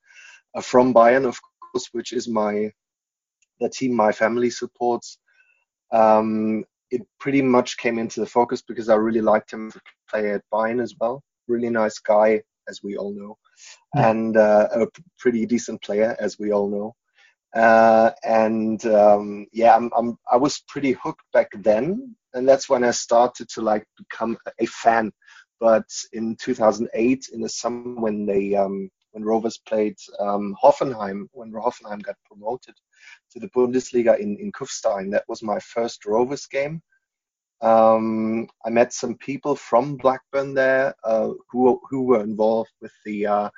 uh, from Bayern, of course, which is my the team my family supports. Um, it pretty much came into the focus because I really liked him to play at Bayern as well. Really nice guy, as we all know, yeah. and uh, a pretty decent player, as we all know. Uh, and um, yeah, I'm, I'm, I was pretty hooked back then, and that's when I started to like become a fan. But in 2008, in the summer when they um, when Rovers played um, Hoffenheim, when Hoffenheim got promoted to the Bundesliga in, in Kufstein. That was my first Rovers game. Um, I met some people from Blackburn there uh, who who were involved with the uh,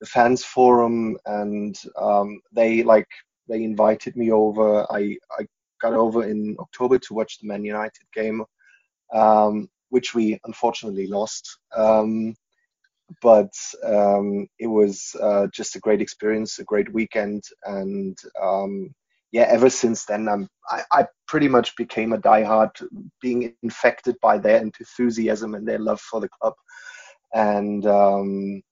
the fans forum, and um, they like they invited me over. I I got over in October to watch the Man United game, um, which we unfortunately lost. Um, but um, it was uh, just a great experience, a great weekend, and um, yeah, ever since then, I'm, I, I, pretty much became a diehard, being infected by their enthusiasm and their love for the club, and um,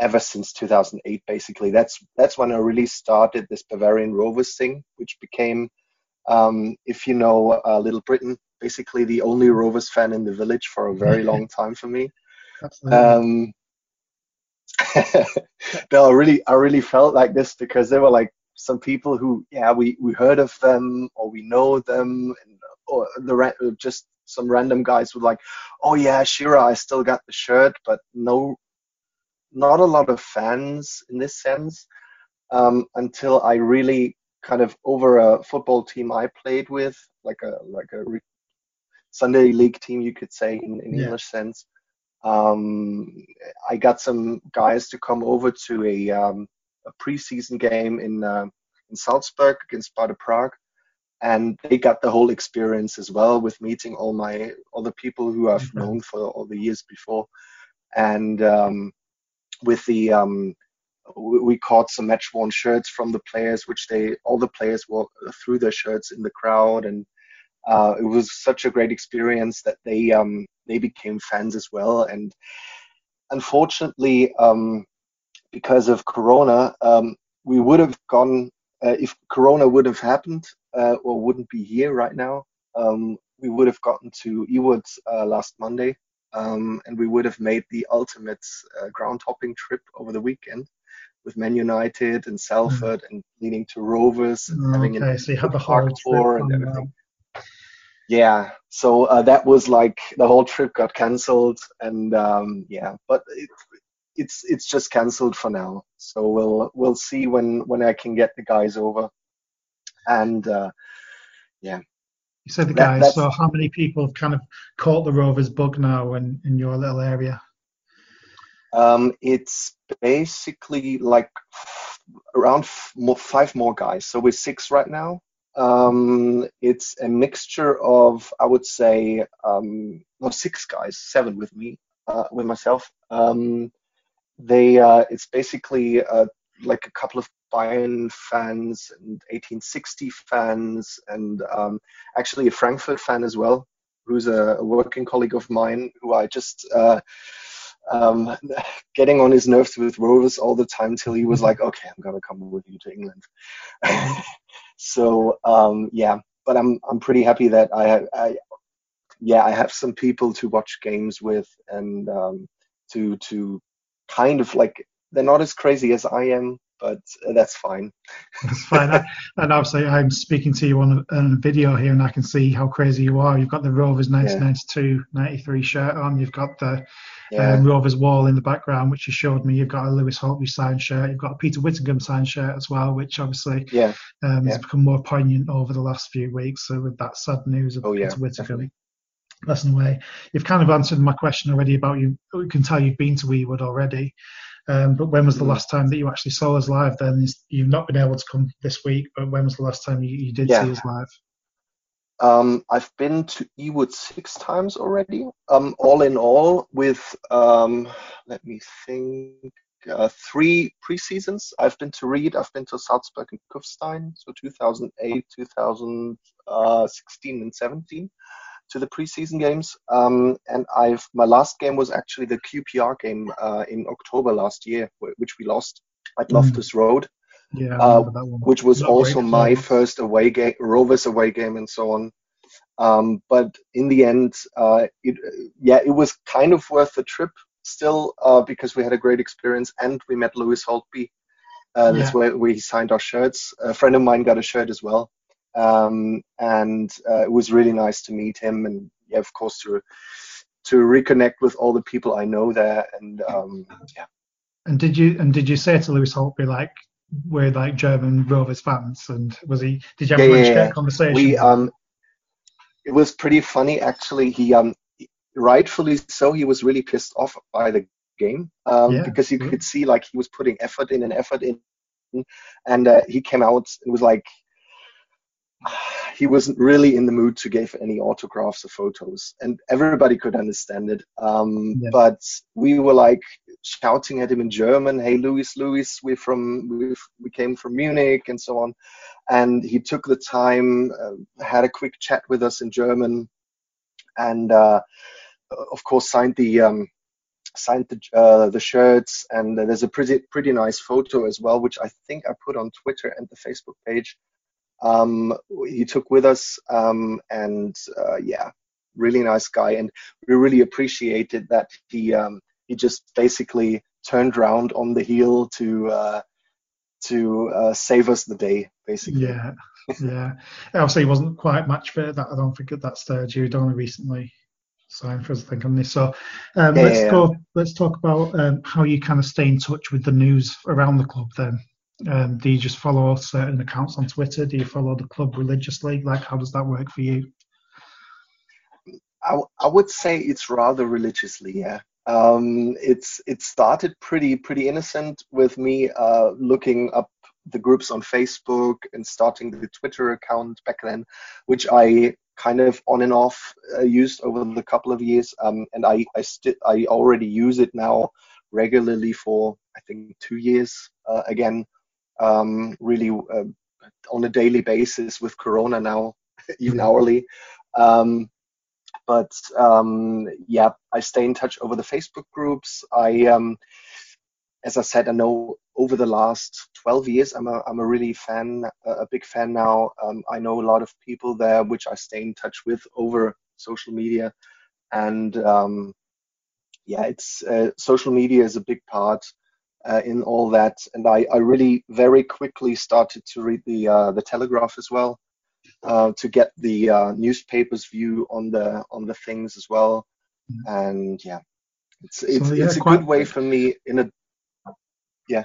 ever since 2008, basically, that's that's when I really started this Bavarian Rovers thing, which became, um, if you know uh, Little Britain, basically the only Rovers fan in the village for a very long time for me. No, I really, I really felt like this because there were like some people who yeah we we heard of them or we know them and, or the just some random guys were like oh yeah Shearer I still got the shirt but no not a lot of fans in this sense um, until I really kind of over a football team I played with like a like a Sunday league team you could say in, in yeah. English sense um, I got some guys to come over to a um, a preseason game in uh, in Salzburg against Sparta Prague, and they got the whole experience as well with meeting all my all the people who I've mm-hmm. known for all the years before, and um, with the um, we caught some match worn shirts from the players, which they all the players wore through their shirts in the crowd, and uh, it was such a great experience that they um, they became fans as well. And unfortunately, um, because of Corona, um, we would have gone uh, if Corona would have happened uh, or wouldn't be here right now. Um, we would have gotten to Ewood uh, last Monday, um, and we would have made the ultimate uh, ground hopping trip over the weekend with Man United and Salford mm. and leading to Rovers and oh, having okay, an so you have the whole tour and everything. Yeah, so uh, that was like the whole trip got cancelled, and um, yeah, but it, it's it's just cancelled for now. So we'll we'll see when when I can get the guys over. And uh, yeah. You said the that, guys. So how many people have kind of caught the Rovers bug now in in your little area? Um, it's basically like around five more guys. So we're six right now. Um, it's a mixture of, I would say, um, no, six guys, seven with me, uh, with myself. Um, they uh, it's basically uh, like a couple of Bayern fans and 1860 fans, and um, actually a Frankfurt fan as well, who's a, a, working colleague of mine who I just uh, um, getting on his nerves with Rovers all the time till he was like, okay, I'm gonna come with you to England. so um, yeah, but I'm I'm pretty happy that I, I yeah I have some people to watch games with and um, to to kind of like they're not as crazy as I am, but that's fine. that's fine. I, and obviously, I'm speaking to you on a, on a, video here, and I can see how crazy you are. You've got the Rovers 1992 yeah. 93 shirt on. You've got the yeah. um, Rovers wall in the background, which you showed me. You've got a Lewis Holtby signed shirt. You've got a Peter Whittingham signed shirt as well, which obviously yeah. Um, has become more poignant over the last few weeks. So with that sad news of oh, Peter Whittingham. Lesson away. You've kind of answered my question already about you. We can tell you've been to Ewood already. Um, but when was the mm. last time that you actually saw us live? Then you've not been able to come this week, but when was the last time you, you did yeah. see us live? Um, I've been to Ewood six times already. Um, all in all, with um, let me think, uh, three pre-seasons. I've been to Ried, I've been to Salzburg and Kufstein, so 2008, 2016, and 17 to the preseason games. Um, and I've my last game was actually the QPR game uh, in October last year, which we lost at mm. Loftus Road. Yeah, uh, which was Not also my first away game, Rovers away game, and so on. Um, but in the end, uh, it, yeah, it was kind of worth the trip still uh, because we had a great experience and we met Lewis Holtby. Uh, that's yeah. where we signed our shirts. A friend of mine got a shirt as well. Um, and uh, it was really nice to meet him, and yeah, of course to to reconnect with all the people I know there, and um, yeah. And did you and did you say to Lewis Holtby like we're like German Rovers fans, and was he? Did you have yeah, a yeah, conversation? We um, it was pretty funny actually. He um, rightfully so, he was really pissed off by the game um, yeah, because you could see like he was putting effort in and effort in, and uh, he came out and was like he wasn't really in the mood to give any autographs or photos, and everybody could understand it. Um, yeah. But we were like shouting at him in German, "Hey, Louis, Louis, we're from we we came from Munich," and so on. And he took the time, uh, had a quick chat with us in German, and uh, of course signed the um, signed the uh, the shirts. And there's a pretty pretty nice photo as well, which I think I put on Twitter and the Facebook page um, he took with us. Um, and uh, yeah, really nice guy. And we really appreciated that he um, he just basically turned around on the heel to uh, to uh, save us the day, basically. Yeah, yeah. Obviously, he wasn't quite match fit. That I don't think at that stage. He'd only recently signed for us, I think, on this. So um, yeah, let's yeah. go. Let's talk about um, how you kind of stay in touch with the news around the club. Then, um, do you just follow certain accounts on Twitter? Do you follow the club religiously? Like, how does that work for you? I, I would say it's rather religiously, yeah. Um, it's it started pretty pretty innocent with me uh, looking up the groups on Facebook and starting the Twitter account back then, which I kind of on and off uh, used over the couple of years. Um, and I I, st- I already use it now regularly for I think two years uh, again, um, really uh, on a daily basis with Corona now, even hourly. Um, but um, yeah, I stay in touch over the Facebook groups. I, um, as I said, I know over the last 12 years, I'm a, I'm a really fan, a big fan now. Um, I know a lot of people there, which I stay in touch with over social media, and um, yeah, it's uh, social media is a big part uh, in all that. And I, I really very quickly started to read the uh, the Telegraph as well uh, to get the uh, newspaper's view on the on the things as well. Mm-hmm. And yeah, it's it's, so, yeah, it's a good way for me in a yeah.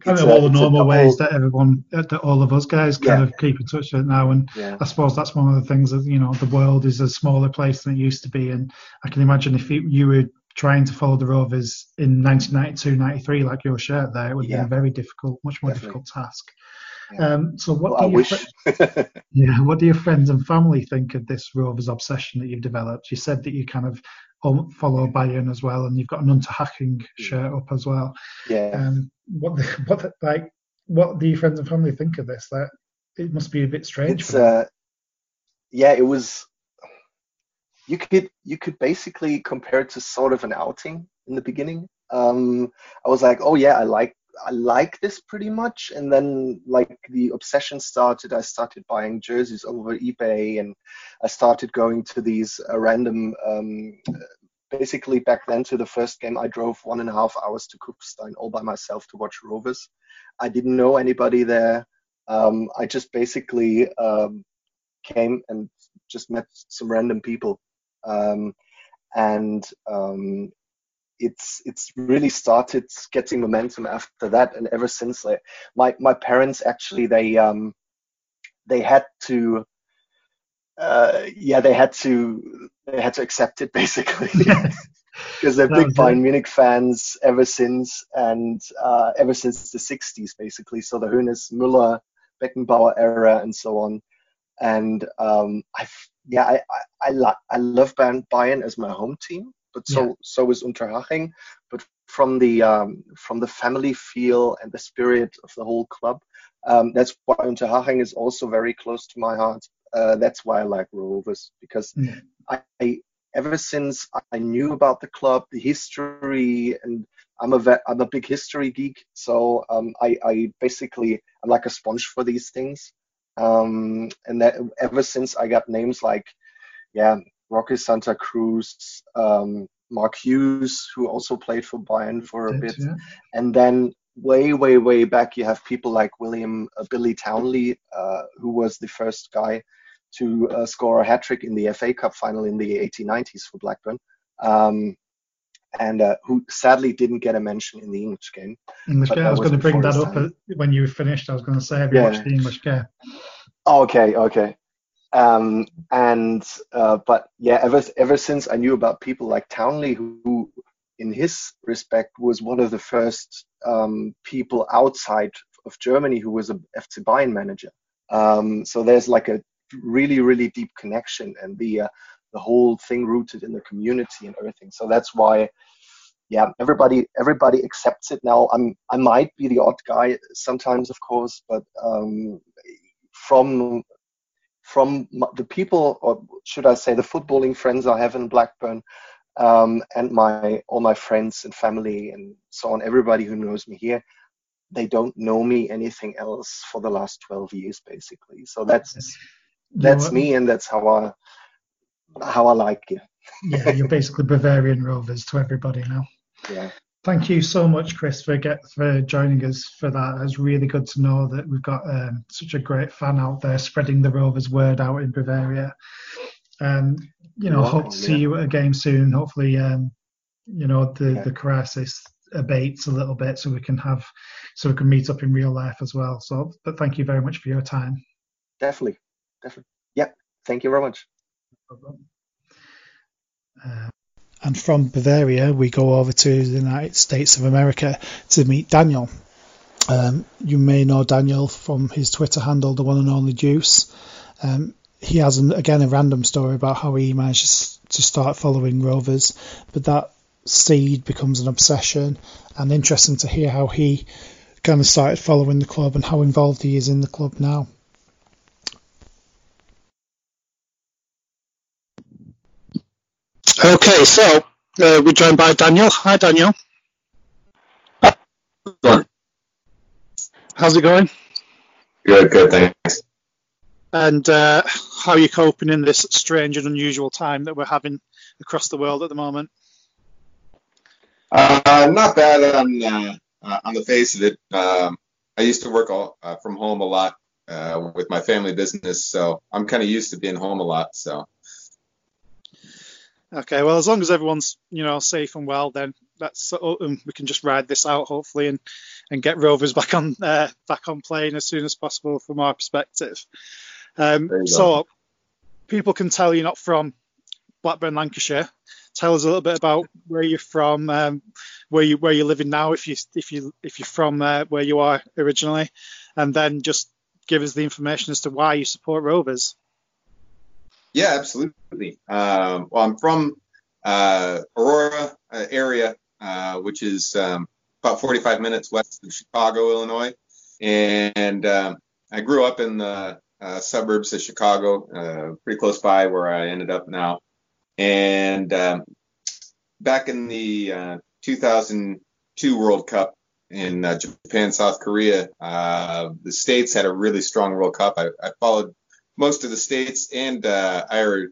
Kind of all the normal ways that everyone, that all of us guys kind yeah. of keep in touch with now. And yeah. I suppose that's one of the things that, you know, the world is a smaller place than it used to be. And I can imagine if you, you were trying to follow the Rovers in 1992, 93, like your shirt there, it would yeah. be a very difficult, much more Definitely. difficult task. Um, so what well, do you fr- yeah, what do your friends and family think of this Rovers obsession that you've developed? You said that you kind of follow Bayern as well, and you've got an Unterhaching shirt up as well. Yeah. Um, what what like what do your friends and family think of this? That it must be a bit strange. It's, uh, yeah, it was. You could you could basically compare it to sort of an outing in the beginning. Um, I was like, oh yeah, I like I like this pretty much. And then like the obsession started. I started buying jerseys over eBay, and I started going to these uh, random. Um, basically, back then to the first game, I drove one and a half hours to Kufstein all by myself to watch Rovers. I didn't know anybody there. Um, I just basically um, came and just met some random people. Um, and um, it's it's really started getting momentum after that and ever since. Like my my parents actually they um they had to uh yeah they had to they had to accept it basically. Because they're big Bayern Munich fans ever since and uh ever since the 60s basically. So the Hoeneß Müller Beckenbauer era and so on. And um I yeah I I I, lo- I love Bayern as my home team but so yeah. so is Unterhaching. But from the um, from the family feel and the spirit of the whole club, um, that's why Unterhaching is also very close to my heart. Uh, that's why I like Rovers because yeah. I, I, ever since I knew about the club, the history, and I'm a I'm a big history geek, so um, I, I basically I'm like a sponge for these things. Um, and that ever since I got names like yeah Roque Santa Cruz, um, Mark Hughes, who also played for Bayern for a bit, yeah. and then way, way, way back, you have people like William uh, Billy Townley, uh, who was the first guy to uh, score a hat trick in the FA Cup final in the 1890s for Blackburn, um, and uh, who sadly didn't get a mention in the English game. English game. I was, was going to bring that up time. when you finished. I was going to say, have you yeah. watched the English game? Okay, okay. Um, and uh, but yeah, ever ever since I knew about people like Townley, who, who in his respect was one of the first um, people outside of Germany who was a FC Bayern manager. Um, so there's like a really really deep connection, and the uh, the whole thing rooted in the community and everything. So that's why yeah, everybody everybody accepts it now. I'm I might be the odd guy sometimes, of course, but um, from from the people, or should I say, the footballing friends I have in Blackburn, um, and my all my friends and family and so on, everybody who knows me here, they don't know me anything else for the last 12 years, basically. So that's that's me, and that's how I how I like you. yeah, you're basically Bavarian Rovers to everybody now. Yeah. Thank you so much, Chris, for get, for joining us for that. It's really good to know that we've got um, such a great fan out there spreading the Rovers word out in Bavaria. Um, you know, hope to see you at a game soon. Hopefully, um, you know the okay. the crisis abates a little bit, so we can have so we can meet up in real life as well. So, but thank you very much for your time. Definitely, definitely. Yeah, thank you very much. Uh, and from Bavaria, we go over to the United States of America to meet Daniel. Um, you may know Daniel from his Twitter handle, the one and only Deuce. Um, he has, an, again, a random story about how he manages to start following Rovers, but that seed becomes an obsession. And interesting to hear how he kind of started following the club and how involved he is in the club now. Okay, so uh, we're joined by Daniel. Hi, Daniel. How's it going? Good, good, thanks. And uh, how are you coping in this strange and unusual time that we're having across the world at the moment? Uh, not bad on uh, uh on the face of it. Um, I used to work all, uh, from home a lot uh, with my family business, so I'm kind of used to being home a lot. So Okay, well, as long as everyone's you know safe and well, then that's um, we can just ride this out hopefully and and get Rovers back on uh, back on playing as soon as possible from our perspective. Um, so people can tell you're not from Blackburn, Lancashire. Tell us a little bit about where you're from, um, where you where you're living now, if you if you if you're from uh, where you are originally, and then just give us the information as to why you support Rovers. Yeah, absolutely. Um, well, I'm from uh, Aurora uh, area, uh, which is um, about 45 minutes west of Chicago, Illinois, and um, I grew up in the uh, suburbs of Chicago, uh, pretty close by where I ended up now. And um, back in the uh, 2002 World Cup in Japan, South Korea, the states had a really strong World Cup. I, I followed most of the states and uh,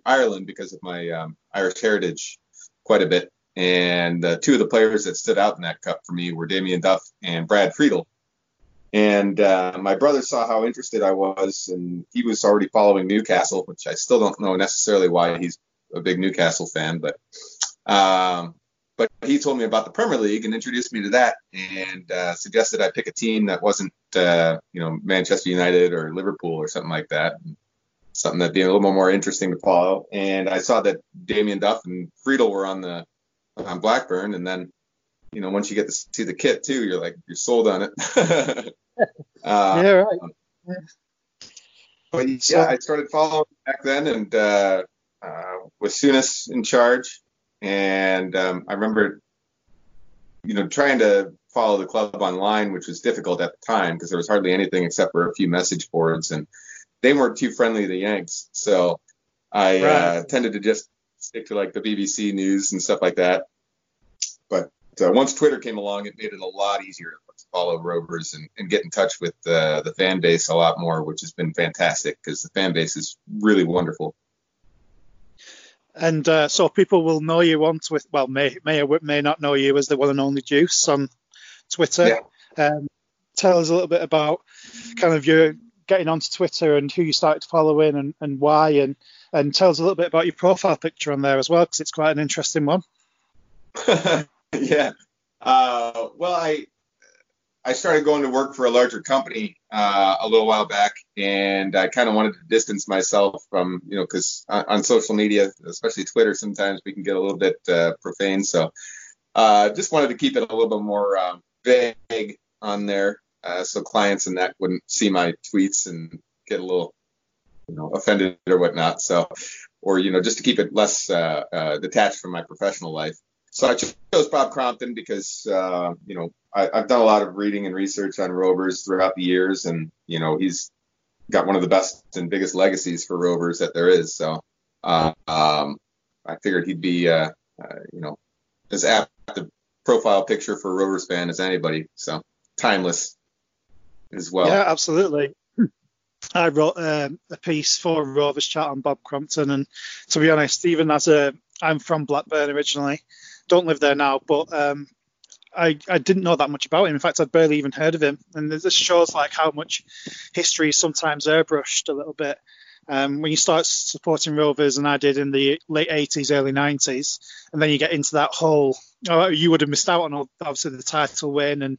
Ireland because of my um, Irish heritage quite a bit. And uh, two of the players that stood out in that cup for me were Damien Duff and Brad Friedel. And uh, my brother saw how interested I was, and he was already following Newcastle, which I still don't know necessarily why he's a big Newcastle fan, but um, but he told me about the Premier League and introduced me to that, and uh, suggested I pick a team that wasn't uh, you know Manchester United or Liverpool or something like that. And something that'd be a little more interesting to follow. And I saw that Damien Duff and Friedel were on the on Blackburn, and then you know once you get to see the kit too, you're like you're sold on it. uh, yeah, right. But yeah, I started following back then, and uh, uh, with Souness in charge, and um, I remember, you know, trying to follow the club online, which was difficult at the time because there was hardly anything except for a few message boards and they weren't too friendly to the Yanks. So I uh, right. uh, tended to just stick to like the BBC news and stuff like that. But uh, once Twitter came along, it made it a lot easier to follow Rovers and, and get in touch with uh, the fan base a lot more, which has been fantastic because the fan base is really wonderful. And uh, so people will know you on Twitter. Well, may may or may not know you as the one and only Deuce on Twitter. Yeah. Um, tell us a little bit about kind of your getting onto Twitter and who you started following and, and why, and and tell us a little bit about your profile picture on there as well, because it's quite an interesting one. yeah. Uh, well, I I started going to work for a larger company uh, a little while back, and I kind of wanted to distance myself from, you know, because on, on, social media, especially Twitter, sometimes we can get a little bit uh, profane. So, uh, just wanted to keep it a little bit more uh, vague on there uh, so clients and that wouldn't see my tweets and get a little you know offended or whatnot. So or you know just to keep it less uh, uh, detached from my professional life. So I chose Bob Crompton because uh, you know I, have done a lot of reading and research on Rovers throughout the years, and you know he's got one of the best and biggest legacies for Rovers that there is. So uh, um, I figured he'd be uh, uh, you know as apt a profile picture for Rovers fan as anybody. So timeless as well. Yeah, absolutely. I wrote um, a piece for Rovers Chat on Bob Crompton, and to be honest, even as a I'm from Blackburn originally, don't live there now, but um, I, I didn't know that much about him. In fact, I'd barely even heard of him. And this shows like how much history is sometimes airbrushed a little bit. Um, when you start supporting Rovers, and I did in the late 80s, early 90s, and then you get into that whole, oh, you would have missed out on all, obviously the title win and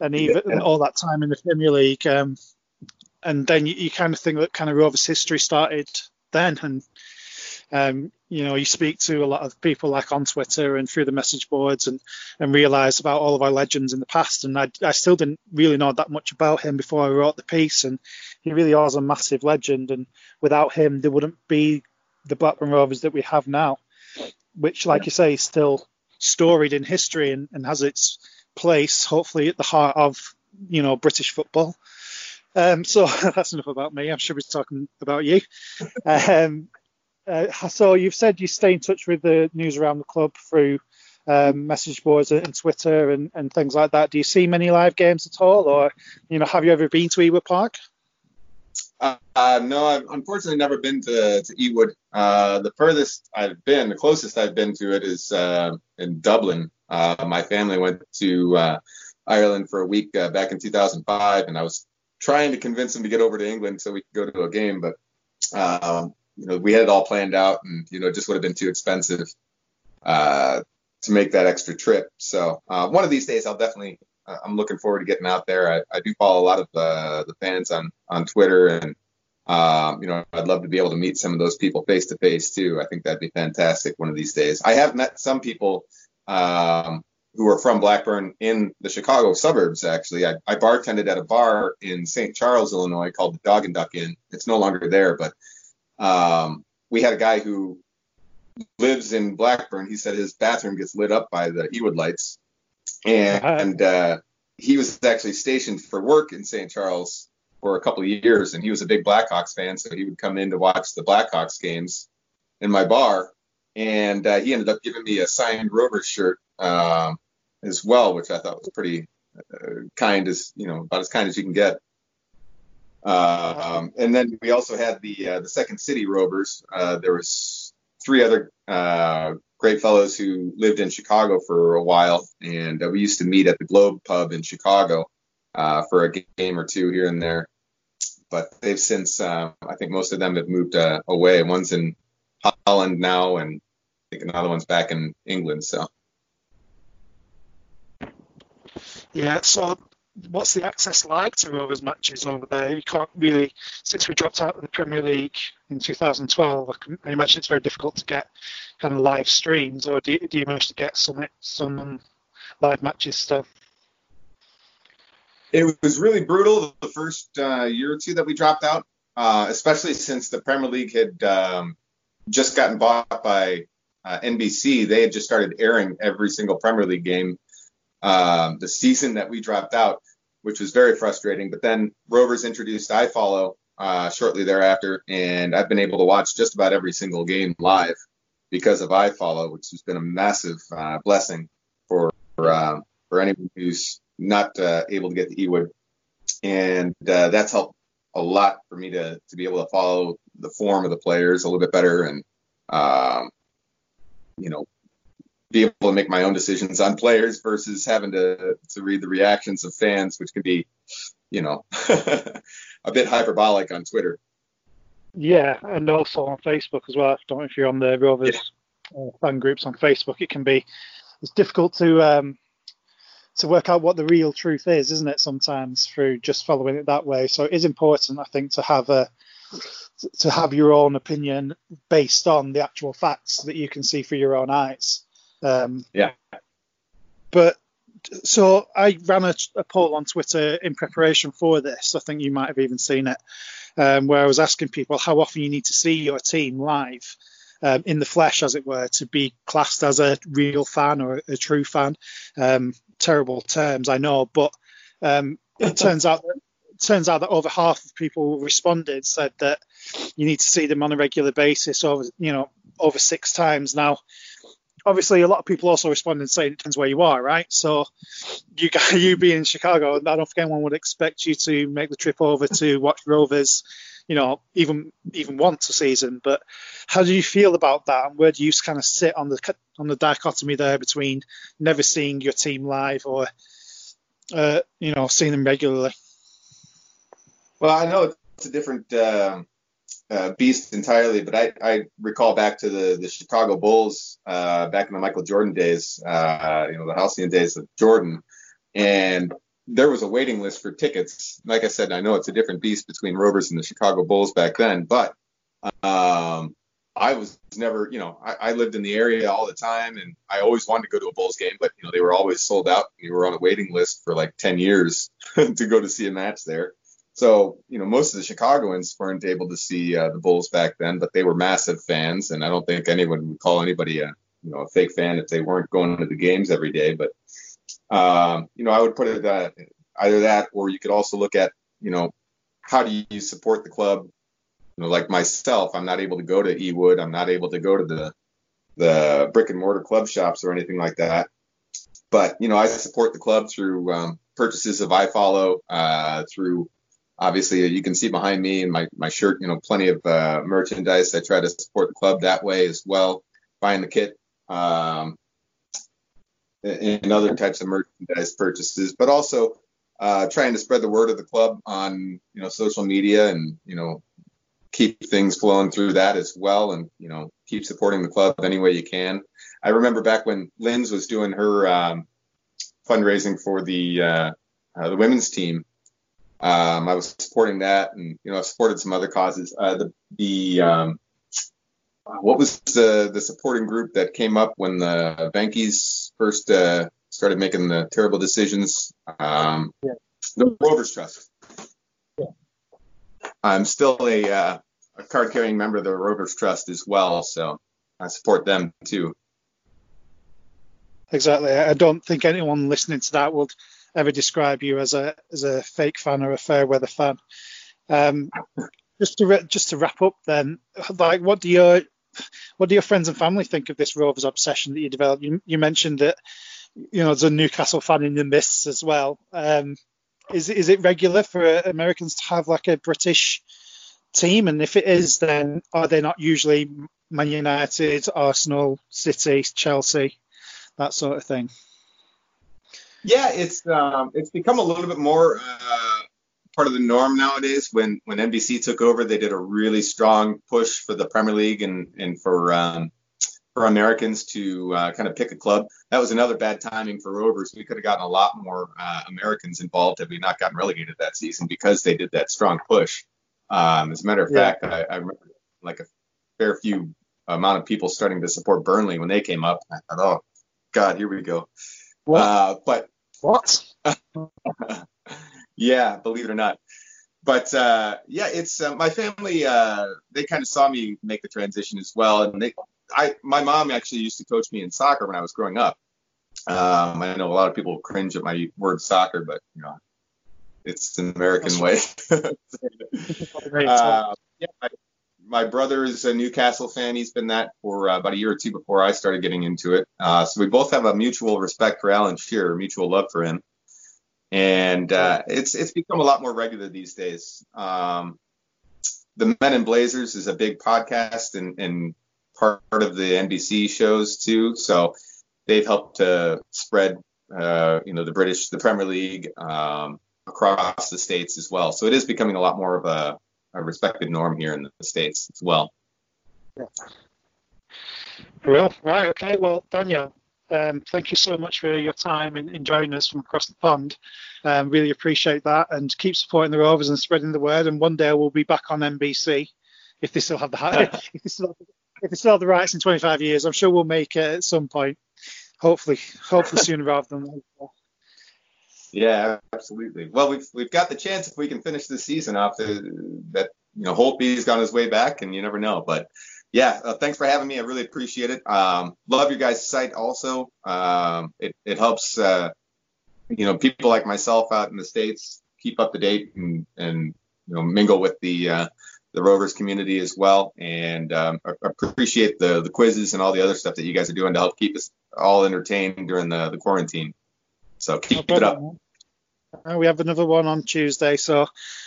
and even yeah. all that time in the Premier League. Um, and then you, you, kind of think that kind of Rovers history started then, and um, you know, you speak to a lot of people like on Twitter and through the message boards and, and realize about all of our legends in the past. And I, I still didn't really know that much about him before I wrote the piece. And he really was a massive legend. And without him, there wouldn't be the Blackburn Rovers that we have now, which, like you say, is still storied in history and, and has its place, hopefully, at the heart of, you know, British football. Um, so that's enough about me. I'm sure we're talking about you. Um, uh, so you've said you stay in touch with the news around the club through um, message boards and Twitter and, and things like that. Do you see many live games at all, or you know, have you ever been to Ewood Park? Uh, uh, no, I've unfortunately never been to, to Ewood. Uh, the furthest I've been, the closest I've been to it is uh, in Dublin. Uh, my family went to uh, Ireland for a week back in 2005, and I was trying to convince them to get over to England so we could go to a game, but um, you know, we had it all planned out, and you know, it just would have been too expensive uh, to make that extra trip. So uh, one of these days, I'll definitely. Uh, I'm looking forward to getting out there. I, I do follow a lot of uh, the fans on on Twitter, and um, you know, I'd love to be able to meet some of those people face to face too. I think that'd be fantastic one of these days. I have met some people um, who are from Blackburn in the Chicago suburbs. Actually, I, I bartended at a bar in St. Charles, Illinois, called the Dog and Duck Inn. It's no longer there, but um, we had a guy who lives in Blackburn. He said his bathroom gets lit up by the Ewood lights, and, uh-huh. and uh, he was actually stationed for work in St. Charles for a couple of years, and he was a big Blackhawks fan, so he would come in to watch the Blackhawks games in my bar, and uh, he ended up giving me a signed Rover shirt um, as well, which I thought was pretty uh, kind as you know about as kind as you can get. Um, and then we also had the uh, the Second City Rovers. Uh, there was three other uh, great fellows who lived in Chicago for a while, and uh, we used to meet at the Globe Pub in Chicago uh, for a game or two here and there. But they've since, uh, I think most of them have moved away. One's in Holland now, and I think another one's back in England. So. Yeah, so what's the access like to Rovers matches over there? You can't really, since we dropped out of the Premier League in 2012, I, can, I imagine it's very difficult to get kind of live streams, or do you, do you manage to get some some live matches still? It was really brutal the first uh, year or two that we dropped out, uh, especially since the Premier League had um, just gotten bought by uh, NBC. They had just started airing every single Premier League game um, the season that we dropped out, which was very frustrating. But then Rovers introduced iFollow uh, shortly thereafter, and I've been able to watch just about every single game live because of iFollow, which has been a massive uh, blessing for uh, for anyone who's not uh, able to get the Ewood, and uh, that's helped a lot for me to to be able to follow the form of the players a little bit better and um, you know be able to make my own decisions on players versus having to to read the reactions of fans, which can be, you know, a bit hyperbolic on Twitter. Yeah, and also on Facebook as well. I don't know if you're on the Rovers yeah. fan groups on Facebook. It can be it's difficult to um, to work out what the real truth is, isn't it? Sometimes through just following it that way. So it is important, I think, to have a to have your own opinion based on the actual facts that you can see through your own eyes. Um, yeah. But so I ran a, a, poll on Twitter in preparation for this. I think you might have even seen it, um, where I was asking people how often you need to see your team live. Um, in the flesh, as it were, to be classed as a real fan or a, a true fan. Um, terrible terms, I know, but um, it turns out that turns out that over half of people who responded said that you need to see them on a regular basis over you know over six times now obviously a lot of people also respond and say it depends where you are, right? So you you being in Chicago, I don't think anyone would expect you to make the trip over to watch Rovers, you know, even even once a season. But how do you feel about that, and where do you kind of sit on the on the dichotomy there between never seeing your team live or, uh, you know, seeing them regularly? Well, I know it's a different uh, uh, beast entirely, but I, I recall back to the, the Chicago Bulls uh, back in the Michael Jordan days, uh, you know, the halcyon days of Jordan, and there was a waiting list for tickets. Like I said, I know it's a different beast between Rovers and the Chicago Bulls back then, but um, I was never, you know, I, I, lived in the area all the time, and I always wanted to go to a Bulls game, but you know, they were always sold out. and You were on a waiting list for like 10 years to go to see a match there. So, you know, most of the Chicagoans weren't able to see uh, the Bulls back then, but they were massive fans, and I don't think anyone would call anybody a, you know, a fake fan if they weren't going to the games every day. But, um, you know, I would put it that either that, or you could also look at, you know, how do you support the club? You know, like myself, I'm not able to go to Ewood, I'm not able to go to the the brick and mortar club shops or anything like that. But you know, I support the club through um, purchases of iFollow, uh, through obviously you can see behind me and my, my shirt, you know, plenty of uh, merchandise. I try to support the club that way as well, buying the kit um, and other types of merchandise purchases, but also uh, trying to spread the word of the club on, you know, social media and, you know, keep things flowing through that as well and, you know, keep supporting the club any way you can. I remember back when Lynn's was doing her um, fundraising for the uh, uh, the women's team um, I was supporting that, and you know, I supported some other causes. Uh, the the um, what was the the supporting group that came up when the Venky's first uh, started making the terrible decisions? Um, yeah. The Rovers Trust. Yeah. I'm still a, uh, a card carrying member of the Rovers Trust as well, so I support them too. Exactly. I don't think anyone listening to that would ever describe you as a as a fake fan or a fair weather fan. Um, just to just to wrap up, then, like, what do your what do your friends and family think of this Rovers obsession that you developed? You, you mentioned that you know there's a Newcastle fan in the midst as well. Um, is is it regular for Americans to have like a British team? And if it is, then are they not usually Man United, Arsenal, City, Chelsea, that sort of thing? Yeah, it's um, it's become a little bit more uh, part of the norm nowadays. When when NBC took over, they did a really strong push for the Premier League and and for um, for Americans to uh, kind of pick a club. That was another bad timing for Rovers. We could have gotten a lot more uh, Americans involved had we not gotten relegated that season because they did that strong push. Um, as a matter of yeah. fact, I, I remember like a fair few amount of people starting to support Burnley when they came up. I thought, oh God, here we go. What? Uh, but what? yeah, believe it or not. But uh, yeah, it's uh, my family. Uh, they kind of saw me make the transition as well, and they, I, my mom actually used to coach me in soccer when I was growing up. Um, I know a lot of people cringe at my word soccer, but you know, it's an American way. uh, yeah, I, my brother is a Newcastle fan. He's been that for uh, about a year or two before I started getting into it. Uh, so we both have a mutual respect for Alan Shearer, mutual love for him, and uh, it's it's become a lot more regular these days. Um, the Men in Blazers is a big podcast and, and part of the NBC shows too. So they've helped to spread, uh, you know, the British, the Premier League um, across the states as well. So it is becoming a lot more of a a respected norm here in the states as well. Yeah. Well, right, okay. Well, Daniel, um, thank you so much for your time and in joining us from across the pond. Um, really appreciate that, and keep supporting the Rovers and spreading the word. And one day we'll be back on NBC if they still have the if they still have, if they still have the rights in 25 years. I'm sure we'll make it at some point. Hopefully, hopefully sooner rather than later. Yeah, absolutely. Well, we've we've got the chance if we can finish the season off that you know Holtby's gone his way back, and you never know. But yeah, uh, thanks for having me. I really appreciate it. Um, love your guys' site also. Um, it it helps uh, you know people like myself out in the states keep up to date and and you know mingle with the uh, the Rovers community as well, and um, appreciate the the quizzes and all the other stuff that you guys are doing to help keep us all entertained during the the quarantine. So keep no it up. Uh, we have another one on Tuesday, so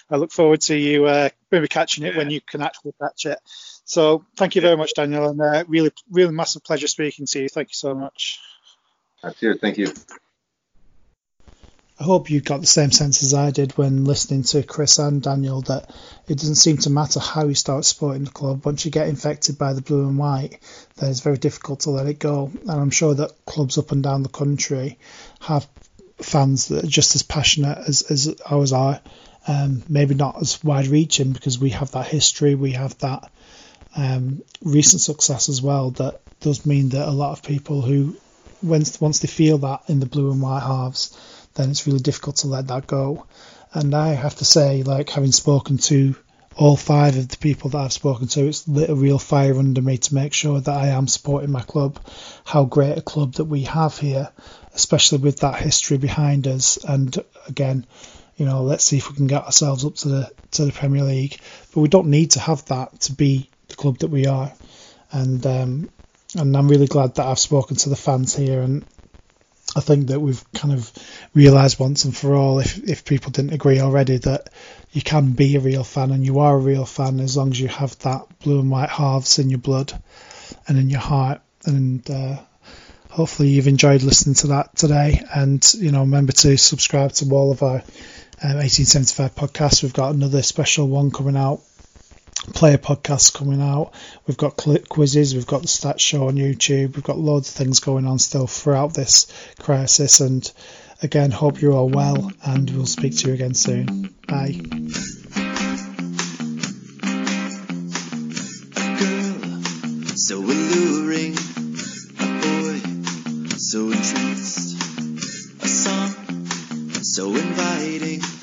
I look forward to you uh, maybe catching it when you can actually catch it. So thank you very much, Daniel, and uh, really, really massive pleasure speaking to you. Thank you so much. Cheers. Thank you. I hope you got the same sense as I did when listening to Chris and Daniel that it doesn't seem to matter how you start supporting the club. Once you get infected by the blue and white, then it's very difficult to let it go. And I'm sure that clubs up and down the country have fans that are just as passionate as, as ours are. Um, maybe not as wide reaching because we have that history, we have that um, recent success as well. That does mean that a lot of people who, once once they feel that in the blue and white halves, then it's really difficult to let that go. And I have to say, like having spoken to all five of the people that I've spoken to, it's lit a real fire under me to make sure that I am supporting my club. How great a club that we have here, especially with that history behind us. And again, you know, let's see if we can get ourselves up to the to the Premier League. But we don't need to have that to be the club that we are. And um, and I'm really glad that I've spoken to the fans here and I think that we've kind of realised once and for all, if if people didn't agree already, that you can be a real fan and you are a real fan as long as you have that blue and white halves in your blood and in your heart. And uh, hopefully you've enjoyed listening to that today. And you know, remember to subscribe to all of our um, 1875 podcasts. We've got another special one coming out player podcasts coming out. We've got quizzes, we've got the stats show on YouTube, we've got loads of things going on still throughout this crisis. And again, hope you're all well, and we'll speak to you again soon. Bye. so alluring, a boy so entranced, a song so inviting.